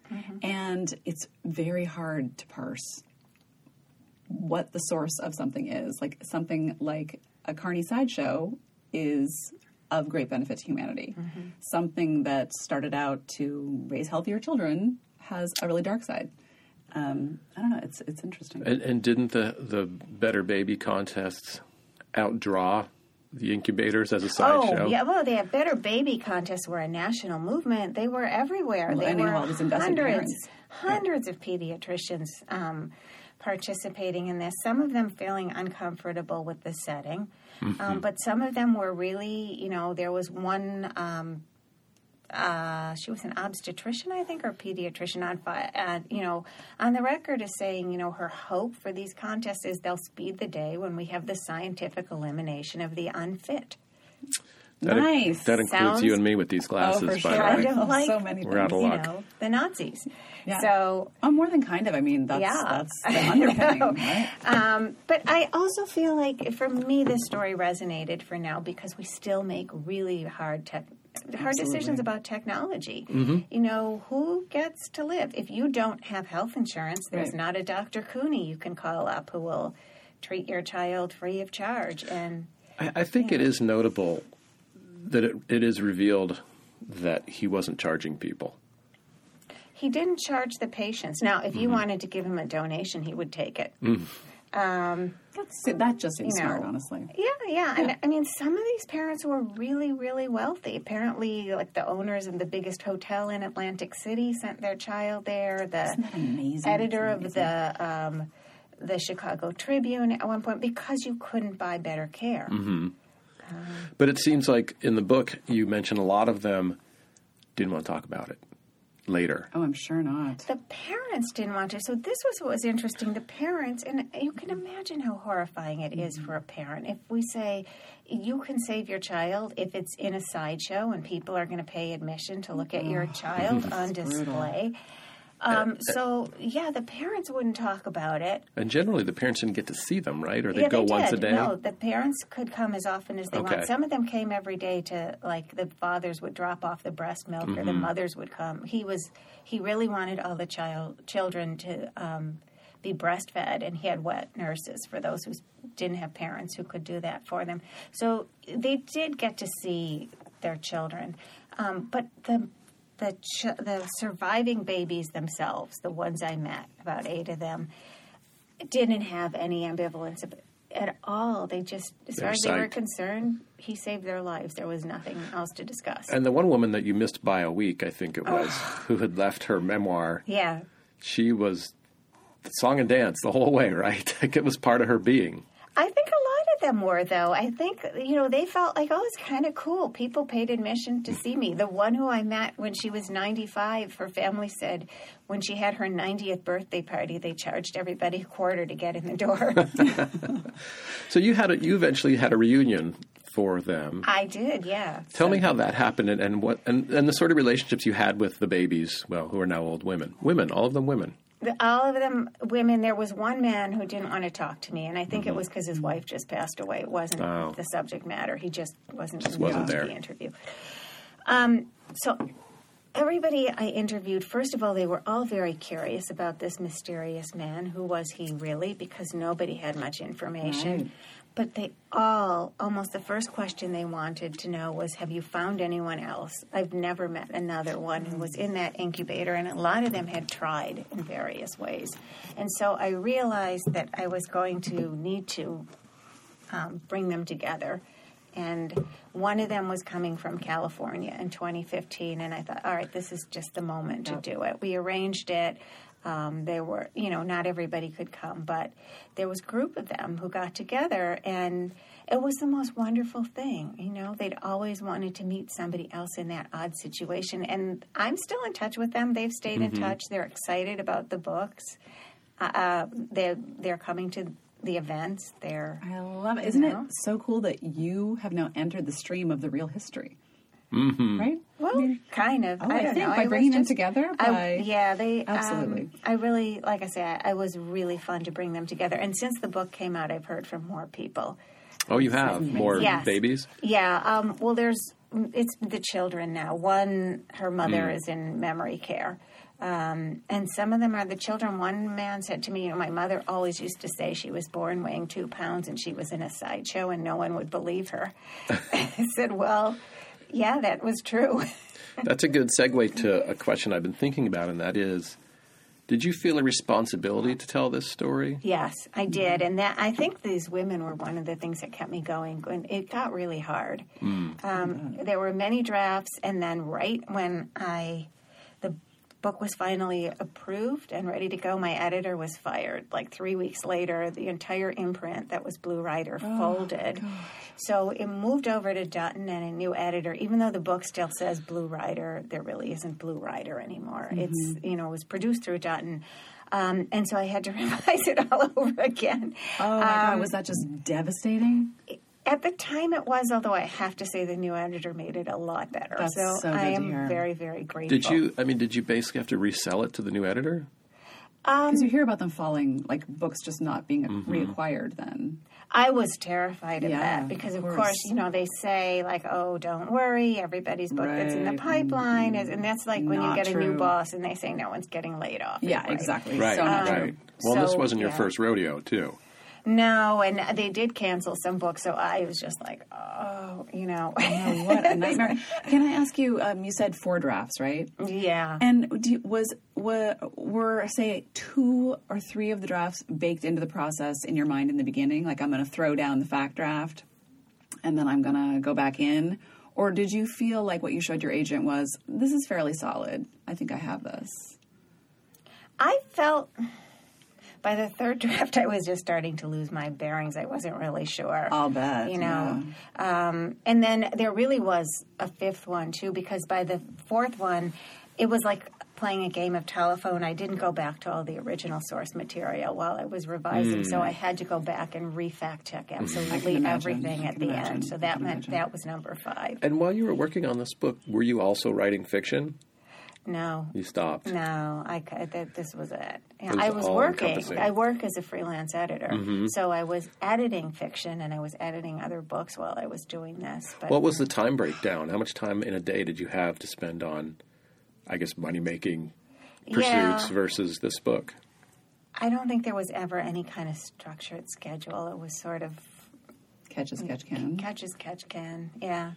B: And it's very hard to parse what the source of something is. Like something like a carny sideshow is of great benefit to humanity. Something that started out to raise healthier children has a really dark side. Um, I don't know. It's it's interesting.
A: And, and didn't the, the Better Baby contests outdraw the incubators as a side
C: Oh, yeah. Well, they had better baby contests were a national movement. They were everywhere.
B: Well,
C: they
B: anyhow,
C: were
B: it was investing
C: hundreds,
B: parents.
C: hundreds of pediatricians um, participating in this. Some of them feeling uncomfortable with the setting,
A: Mm-hmm.
C: um, but some of them were really, you know, there was one. Um, uh, she was an obstetrician, I think, or pediatrician on, fi- uh, you know, on the record is saying, you know, her hope for these contests is they'll speed the day when we have the scientific elimination of the unfit.
A: That,
B: Nice.
A: That includes
C: Sounds-
A: you and me with these glasses,
B: Oh, for
A: by
B: sure.
A: the
C: Kind
A: way.
C: of like
B: so many
A: We're out of
C: you know, the Nazis.
B: Yeah.
C: So,
B: Oh, more than kind of. I mean, that's
C: Yeah.
B: that's the underpinning, right?
C: um, but I also feel like for me, this story resonated for now because we still make really hard tech. Hard decisions about technology.
A: Mm-hmm.
C: You know, who gets to live? If you don't have health insurance, there's
B: Right.
C: not a Dr. Couney you can call up who will treat your child free of charge. And
A: I, I think it is notable that it, it is revealed that he wasn't charging people.
C: he didn't charge the patients. Now, if you
A: Mm-hmm.
C: wanted to give him a donation, he would take it.
B: That's, that just seems
C: You know.
B: smart, honestly.
C: Yeah, yeah, And I mean, some of these parents were really, really wealthy. Apparently, like the owners of the biggest hotel in Atlantic City sent their child there. The
B: that amazing?
C: editor
B: It's
C: of the um, the Chicago Tribune at one point because you couldn't buy better care.
A: Mm-hmm. But it seems like in the book you mention a lot of them didn't want to talk about it later.
B: Oh, I'm sure not.
C: The parents didn't want to. So this was what was interesting. The parents, and you can imagine how horrifying it is mm-hmm. for a parent. If we say you can save your child if it's in a sideshow and people are going to pay admission to look at your oh. child on display. Um, so yeah, the parents wouldn't talk about it.
A: And generally the parents didn't get to see them, right? Or they
C: yeah,
A: go
C: they
A: once a day.
C: No, the parents could come as often as they
A: Okay.
C: want. Some of them came every day to like the fathers would drop off the breast milk or
A: Mm-hmm.
C: the mothers would come. He was he really wanted all the child children to um, be breastfed, and he had wet nurses for those who didn't have parents who could do that for them. So they did get to see their children, um, but the the ch- the surviving babies themselves, the ones I met, about eight of them, didn't have any ambivalence at all. They just, as far as they were concerned, he saved their lives. There was nothing else to discuss.
A: And the one woman that you missed by a week, I think it was, oh. who had left her memoir,
C: yeah,
A: she was song and dance the whole way, right? Like it was part of her being.
C: I think a lot of them were though. I think you know they felt like oh, it's kind of cool. People paid admission to see me. The one who I met when she was ninety five, her family said when she had her ninetieth birthday party, they charged everybody a quarter to get in the door.
A: So you had a, you eventually had a reunion for them.
C: I did, yeah.
A: Tell me how that happened and, and what and, and the sort of relationships you had with the babies, well, who are now old women. Women, all of them women.
C: The, all of them women. There was one man who didn't want to talk to me, and I think it was because his wife just passed away. It wasn't
A: Mm-hmm. Oh.
C: the subject matter. He just wasn't
A: Just wasn't
C: the
A: there.
C: interview. Um, so everybody I interviewed, first of all, they were all very curious about this mysterious man. Who was he really? Because nobody had much information. But they all, almost the first question they wanted to know was, Have you found anyone else? I've never met another one who was in that incubator, and a lot of them had tried in various ways. And so I realized that I was going to need to um, bring them together. And one of them was coming from California in 2015, and I thought, all right, this is just the moment to do it. We arranged it. Um, there were, you know, not everybody could come, but there was a group of them who got together, and it was the most wonderful thing. You know, they'd always wanted to meet somebody else in that odd situation, and I'm still in touch with them. They've stayed in touch. They're excited about the books. Uh, Uh, they're they're coming to the events. They're
B: I love it. Isn't
C: know?
B: it so cool that you have now entered the stream of the real history? Mm-hmm. Right?
C: Well, kind of.
B: Oh,
C: I
B: I think
C: know.
B: by
C: was
B: bringing them
C: just-
B: together,
C: I,
B: by-
C: yeah, they
B: Absolutely.
C: Um, I really, like I said, I was really fun to bring them together. And since the book came out, I've heard from more people.
A: Oh, you have more
C: Yes.
A: babies?
C: Yeah. Um, well, there's it's the children now. One, her mother
A: Mm.
C: is in memory care. Um, and some of them are the children. One man said to me, you know, my mother always used to say she was born weighing two pounds and she was in a sideshow and no one would believe her. I said, well, yeah, that was true.
A: That's a good segue to a question I've been thinking about, and that is Did you feel a responsibility to tell this story?
C: Yes, I did, and that I think these women were one of the things that kept me going. When it got really hard, um, there were many drafts, and then right when I, book was finally approved and ready to go, my editor was fired. Like three weeks later, the entire imprint that was Blue Rider folded. So it moved over to Dutton and a new editor. Even though the book still says Blue Rider, there really isn't Blue Rider anymore. It's you know it was produced through Dutton. Um, and so I had to revise it all over again.
B: Oh my god, was that just devastating?
C: At the time, it was. Although I have to say, the new editor made it a lot better.
B: That's
C: so,
B: so good
C: I
B: to
C: am
B: hear.
C: very, very grateful.
A: Did you? I mean, did you basically have to resell it to the new editor?
B: Because you hear about them falling, like books just not being
A: Mm-hmm.
B: reacquired. Then
C: I was terrified of
B: Yeah,
C: that because,
B: of
C: of,
B: course.
C: course. you know, they say like, "Oh, don't worry, everybody's book that's in the
B: Right.
C: pipeline is," and that's like when you
B: Not
C: get a new boss and they say no one's getting laid off.
B: yeah,
C: anyway.
B: exactly.
A: Right,
B: So not
A: right.
B: true.
A: Well, this wasn't your
C: yeah.
A: first rodeo, too.
C: No, and they did cancel some books, so I was just like, "Oh, you know,
B: Oh, what a nightmare! Can I ask you? Um, you said four drafts, right?
C: yeah."
B: And do you, was were, were say two or three of the drafts baked into the process in your mind in the beginning? Like I'm going to throw down the fact draft, and then I'm going to go back in, or did you feel like what you showed your agent was this is fairly solid? I think I have this.
C: I felt by the third draft, I was just starting to lose my bearings. I wasn't really sure.
B: I'll bet,
C: You know, um, and then there really was a fifth one too, because by the fourth one, it was like playing a game of telephone. I didn't go back to all the original source material while I was revising, so I had to go back and re-fact check absolutely everything at the
B: imagine.
C: end. So that meant
B: imagine.
C: that was number five.
A: And while you were working on this book, were you also writing fiction?
C: No,
A: You stopped.
C: No, I that this was it. Yeah,
A: It was
C: I was working. I work as a freelance editor, mm-hmm. so I was editing fiction and I was editing other books while I was doing this. But
A: What was the time breakdown? How much time in a day did you have to spend on, I guess, money making pursuits
C: Yeah.
A: versus this book?
C: I don't think there was ever any kind of structured schedule. It was sort of
B: Catch as catch can.
C: catch as catch can. Yeah.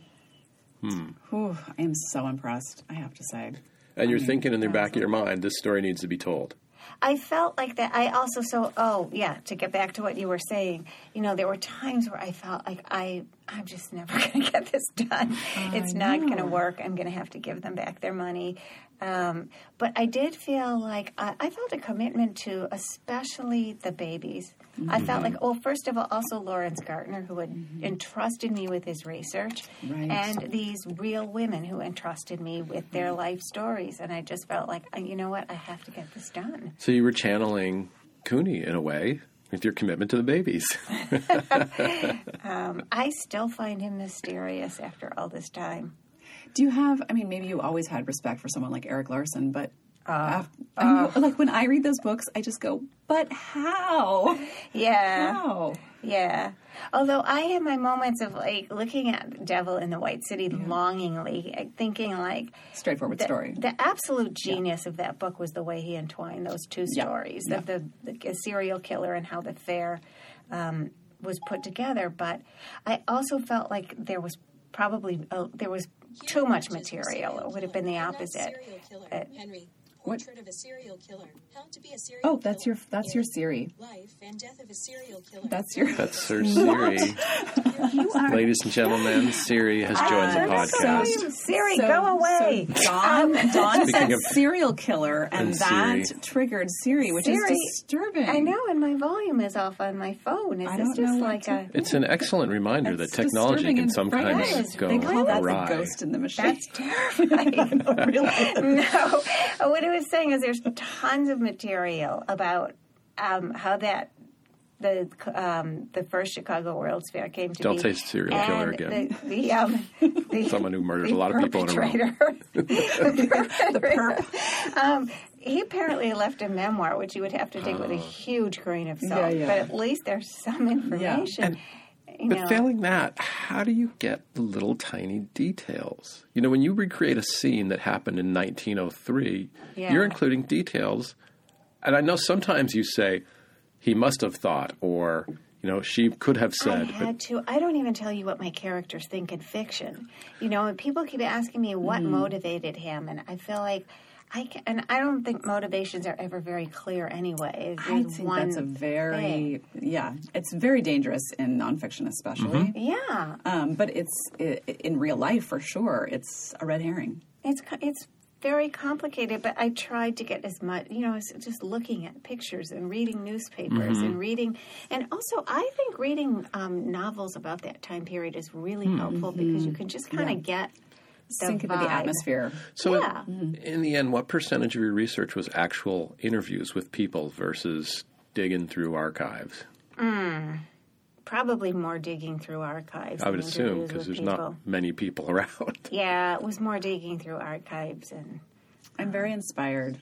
C: Hmm.
B: Whew, I am so impressed. I have to say.
A: And you're thinking in the back of your mind, this story needs to be told.
C: I felt like that. I also so oh yeah. To get back to what you were saying, you know, there were times where I felt like I I'm just never going to get this done. it's not going to work. I'm going to have to give them back their money. Um, but I did feel like I, I felt a commitment to, especially the babies. I felt like, well, first of all, also Lawrence Gartner, who had entrusted me with his research,
B: Right.
C: and these real women who entrusted me with their life stories. And I just felt like, uh, you know what, I have to get this done.
A: So you were channeling Couney in a way with your commitment to the babies.
C: I still find him mysterious after all this time.
B: Do you have? I mean, maybe you always had respect for someone like Erik Larson, but
C: Uh,
B: af- I know, like when I read those books, I just go, "But how?
C: Yeah.
B: How?"
C: Yeah. Although I had my moments of like looking at Devil in the White City longingly, thinking like
B: Straightforward
C: the,
B: story.
C: the absolute genius of that book was the way he entwined those two
B: Yeah.
C: stories
B: Yeah.
C: of the, the serial killer and how the fair um, was put together. But I also felt like there was probably uh, there was too much material. It would have been the opposite.
D: Serial killer,
C: Uh,
D: Henry.
B: What?
D: Portrait of a serial killer. How to be a serial
B: Oh, that's your
D: killer.
B: that's your Siri.
D: Life and death of a serial killer.
B: That's your.
A: That's Sir Siri.
B: are
A: Ladies and gentlemen, Siri has joined the
C: Ah,
A: podcast.
C: so- Siri,
B: So-
C: go away.
B: So Dawn, Dawn
A: Speaking
B: said
A: of-
B: serial killer, and,
A: And
B: that
A: Siri.
B: triggered Siri, which
C: Siri,
B: is disturbing.
C: I know, and my volume is off on my phone. Is
B: I
C: this
B: don't
C: just
B: know what
C: like
B: to-
C: a
A: It's an excellent reminder that technology
B: disturbing
A: can
B: and
A: sometimes
B: frightening.
A: go
B: They call that
A: awry.
B: the ghost in the machine.
C: That's terrifying.
B: really.
C: no, what I was saying is there's tons of material about um, how that the um, the first Chicago World's Fair came to
A: Don't
C: be.
A: say serial killer again.
C: The, the, um, the,
A: Someone who murders a lot of people in a row.
C: the perp. Um, he apparently left a memoir, which you would have to take with a huge grain of salt.
B: Yeah, yeah.
C: But at least there's some information. You
A: But
C: know.
A: failing that, how do you get the little tiny details? You know, when you recreate a scene that happened in 1903,
C: Yeah.
A: you're including details. And I know sometimes you say, he must have thought, or, you know, she could have said.
C: I had
A: But
C: to. I don't even tell you what my characters think in fiction. You know, people keep asking me what
B: Mm.
C: motivated him, and I feel like I can, and I don't think motivations are ever very clear anyway.
B: I think that's a very
C: thing.
B: yeah. It's very dangerous in nonfiction, especially.
C: yeah.
B: Um, but it's i in real life for sure. It's a red herring.
C: It's it's very complicated, but I tried to get as much, you know, just looking at pictures and reading newspapers
B: Mm-hmm.
C: and reading, and also I think reading um, novels about that time period is really
B: Mm-hmm.
C: helpful because you can just kind of get the
B: Sink into the atmosphere.
A: So,
C: Yeah.
A: in the end, what percentage of your research was actual interviews with people versus digging through archives?
C: Probably more digging through archives.
A: I would assume because there's
C: people.
A: not many people around.
C: Yeah, it was more digging through archives and.
B: I'm very inspired.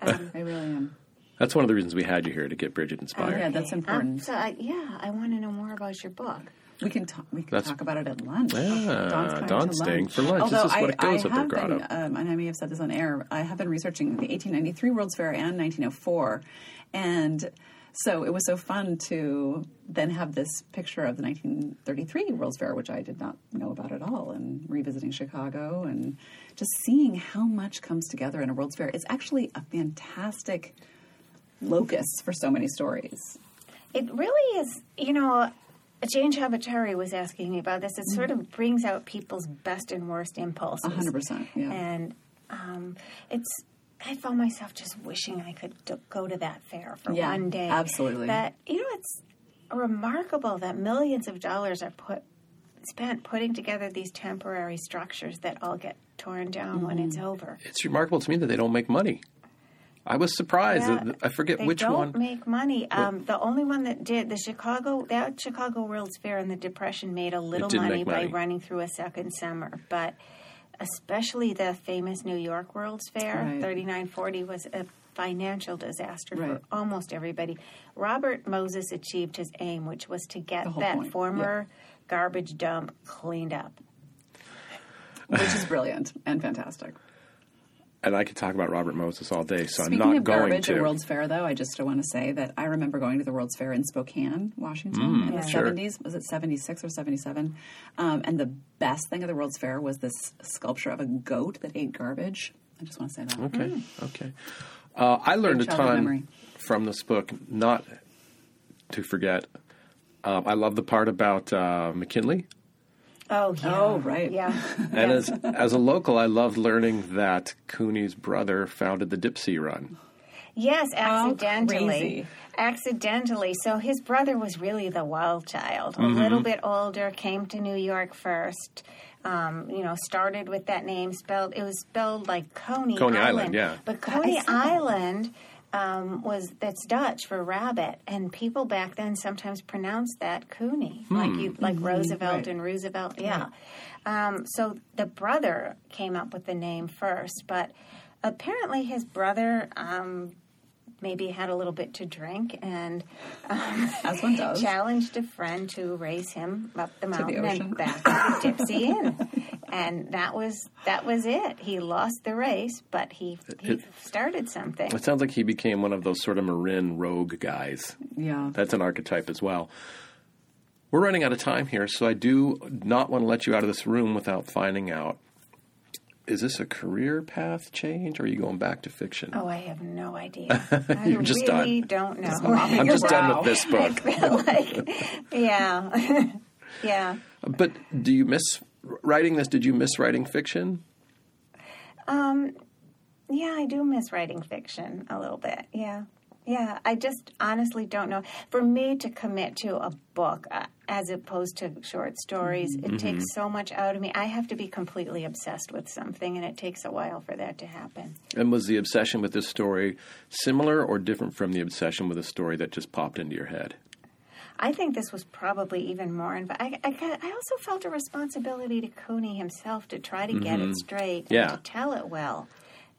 C: Um,
B: I really am.
A: That's one of the reasons we had you here to get Bridget
B: Oh,
A: inspired.
B: yeah, that's
C: um,
B: important.
C: so I, yeah, I want to know more about your book.
B: We can talk. We can
A: That's-
B: talk about it at lunch.
A: Yeah,
B: Dawn's coming
A: Dawn's
B: to
A: staying for lunch. This
B: Although
A: is what
B: I,
A: it goes
B: I have
A: grotto.
B: Been, um, and I may have said this on air. I have been researching the 1893 World's Fair and 1904, and so it was so fun to then have this picture of the 1933 World's Fair, which I did not know about at all, and revisiting Chicago and just seeing how much comes together in a World's Fair. It's actually a fantastic locus for so many stories.
C: It really is, you know, Jane Ciabattari was asking me about this. It sort of brings out people's best and worst impulses.
B: 100%, yeah.
C: And um, it's, I found myself just wishing I could d- go to that fair for
B: Yeah,
C: one day.
B: absolutely.
C: That, you know, it's remarkable that millions of dollars are put spent putting together these temporary structures that all get torn down when it's
B: Mm-hmm.
C: over.
A: It's remarkable to me that they don't make money. I was surprised.
C: Yeah,
A: that- I forget
C: they
A: which
C: don't
A: one.
C: make money. Um, the only one that did the Chicago that Chicago World's Fair in the Depression made a little
A: did
C: money by running through a second summer, but especially the famous New York World's Fair,
B: Right.
C: thirty nine forty was a financial disaster
B: Right.
C: for almost everybody. Robert Moses achieved his aim, which was to get that
B: point,
C: former garbage dump cleaned up.
B: which is brilliant and fantastic.
A: And I could talk about Robert Moses all day, so
B: Speaking
A: I'm not
B: of
A: going
B: garbage
A: to.
B: at World's Fair, though, I just want to say that I remember going to the World's Fair in Spokane, Washington, in the
A: Mm, sure.
B: 70s. Was it 76 or 77? Um, and the best thing of the World's Fair was this sculpture of a goat that ate garbage. I just want to say that.
A: Okay, okay. Uh, I learned a ton
B: memory.
A: from this book, not to forget. Um, I love the part about uh, McKinley.
C: Oh yeah.
B: Oh, right.
C: Yeah.
A: And as, as a local, I loved learning that Couney's brother founded the Dipsea Run.
C: Yes, accidentally.
B: crazy.
C: Accidentally. So his brother was really the wild child.
A: Mm-hmm.
C: A little bit older, came to New York first. Um, you know, started with that name spelled. It was spelled like Coney,
A: Coney Island, yeah.
C: But Coney
B: Island. that.
C: Island um, was that's Dutch for rabbit, and people back then sometimes pronounced that Cooney, like you like Roosevelt
B: right.
C: and Roosevelt. Yeah. Um, so the brother came up with the name first, but apparently his brother um, maybe had a little bit to drink and
B: As one does.
C: challenged a friend to race him up the mountain
B: ocean.
C: and back to the Dipsea Inn. And that was that was it. He lost the race, but he he
A: It-
C: started something.
A: It sounds like he became one of those sort of Marin rogue guys.
B: Yeah.
A: That's an archetype as well. We're running out of time here, so I do not want to let you out of this room without finding out is this a career path change or are you going back to fiction?
C: Oh, I have no idea. I
A: You're just
C: really
A: done.
C: don't know.
A: I'm just done with this book.
C: like, yeah, yeah.
A: But do you miss writing this? Did you miss writing fiction?
C: Um, yeah, I do miss writing fiction a little bit. Yeah. Yeah, I just honestly don't know. For me to commit to a book uh, as opposed to short stories,
A: Mm-hmm.
C: it takes so much out of me. I have to be completely obsessed with something, and it takes a while for that to happen.
A: And was the obsession with this story similar or different from the obsession with a story that just popped into your head?
C: I think this was probably even more. And I, I, got- I also felt a responsibility to Couney himself to try to get it straight
A: Mm-hmm. Yeah.
C: and to tell it well.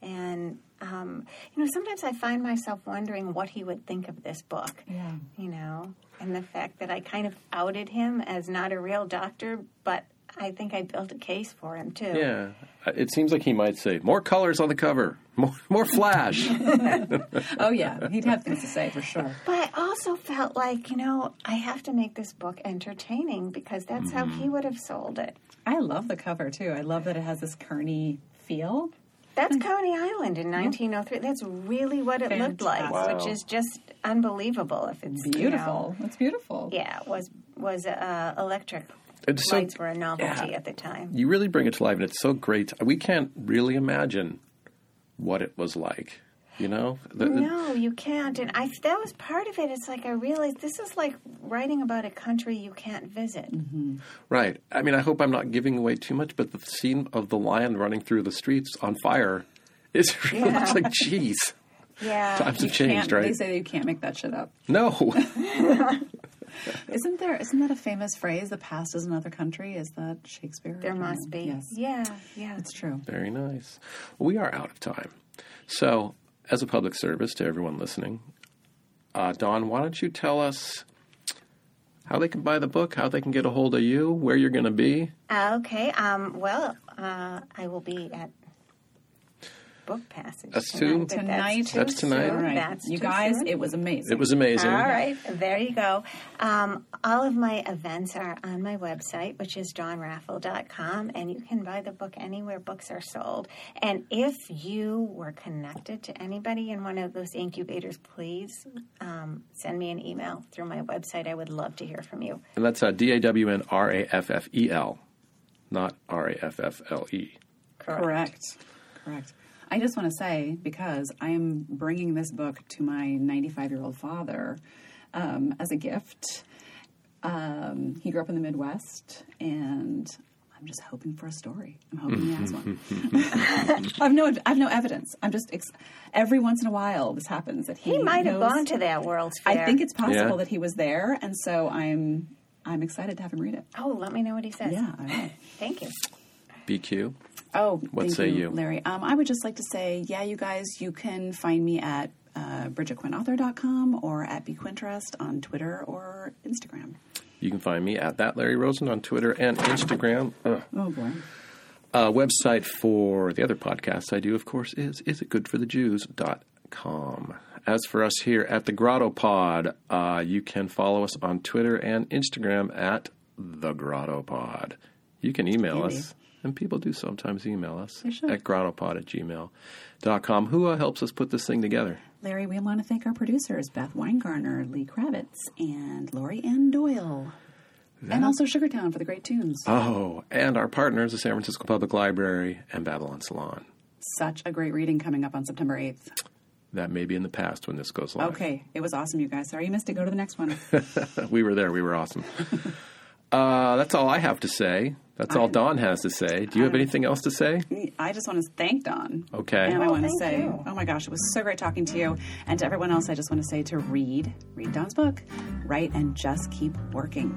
C: And um, you know, sometimes I find myself wondering what he would think of this book.
B: Yeah.
C: You know, and the fact that I kind of outed him as not a real doctor, but I think I built a case for him too.
A: Yeah. It seems like he might say, more colors on the cover, more, more flash.
B: Oh, yeah. He'd have things to say for sure.
C: But I also felt like, you know, I have to make this book entertaining because that's how
A: Mm-hmm.
C: he would have sold it.
B: I love the cover, too. I love that it has this carny feel.
C: That's Coney Island in 1903. That's really what it looked like,
B: Fantastic.
C: which is just unbelievable. If it's you know,
B: Beautiful. That's beautiful.
C: yeah, it was was uh, electric
A: It's so-
C: lights were a novelty
A: yeah.
C: at the time.
A: You really bring it to life, and it's so great. We can't really imagine what it was like. You know, The-
C: No, you can't. And I that was part of it. It's like I realized this is like writing about a country you can't visit. Mm-hmm.
A: right? I mean, I hope I'm not giving away too much, but the scene of the lion running through the streets on fire is really
C: Yeah.
A: it's like, geez,
C: Yeah.
A: times have changed, right?
B: They say you can't make that shit up.
A: no,
B: Isn't there? Isn't that a famous phrase? The past is another country. Is that Shakespeare?
C: There must
B: know.
C: be.
B: Yes,
C: Yeah, yeah.
B: it's true.
A: very nice. We are out of time, so as a public service to everyone listening, uh, Dawn, why don't you tell us? How they can buy the book, how they can get a hold of you, where you're going to be.
C: Okay. Um, well, uh, I will be at Book Passage
A: That's
C: tonight,
A: too-
B: Tonight.
C: too
A: That's tonight.
B: All right,
C: That's
B: you guys,
C: soon.
B: it was amazing.
A: It was amazing.
C: All right, there you go. Um, all of my events are on my website, which is dawnraffel.com, and you can buy the book anywhere books are sold. And if you were connected to anybody in one of those incubators, please um, send me an email through my website. I would love to hear from you.
A: And that's uh, D A W N R A F F E L, not R A F F L E.
B: Correct. Correct. I just want to say, because I am bringing this book to my 95 year old father um, as a gift. Um, he grew up in the Midwest, and I'm just hoping for a story. I'm hoping he has one. I've no, I've no evidence. I'm just ex- every once in a while this happens that he,
C: He might have
B: knows-
C: gone to that World's Fair.
B: I think it's possible
A: Yeah.
B: that he was there, and so I'm I'm excited to have him read it.
C: Oh, let me know what he says.
B: Yeah, I will.
C: Thank you.
A: BQ.
B: Oh,
A: What say you?
B: Larry? Um, I would just like to say, yeah, you guys, you can find me at uh, BridgetQuinnAuthor.com or at BQuinterest on Twitter or Instagram.
A: You can find me at that Larry Rosen on Twitter and Instagram. Ugh.
B: Oh boy.
A: Uh, website for the other podcasts I do, of course, is isitgoodforthejews.com. As for us here at the GrottoPod, uh, you can follow us on Twitter and Instagram at the GrottoPod. You can email
B: Handy.
A: us, and people do sometimes email us at grottopod at gmail.com. Who uh, helps us put this thing together?
B: Larry, we want to thank our producers, Beth Weingartner, Lee Kravitz, and Lori Ann Doyle. And also Sugartown for the great tunes.
A: Oh, and our partners, the San Francisco Public Library and Babylon Salon.
B: Such a great reading coming up on September 8th.
A: That may be in the past when this goes live.
B: Okay, it was awesome, you guys. Sorry you missed it. Go to the next one.
A: we were there. We were awesome. uh, that's all I have to say. That's all Dawn has to say. Do you have anything else to say?
B: I just want to thank Dawn.
A: Okay.
B: And I
C: Oh,
B: want to
C: thank
B: say,
C: you.
B: oh my gosh, it was so great talking to you. And to everyone else, I just want to say to read, read Dawn's book, write, and just keep working.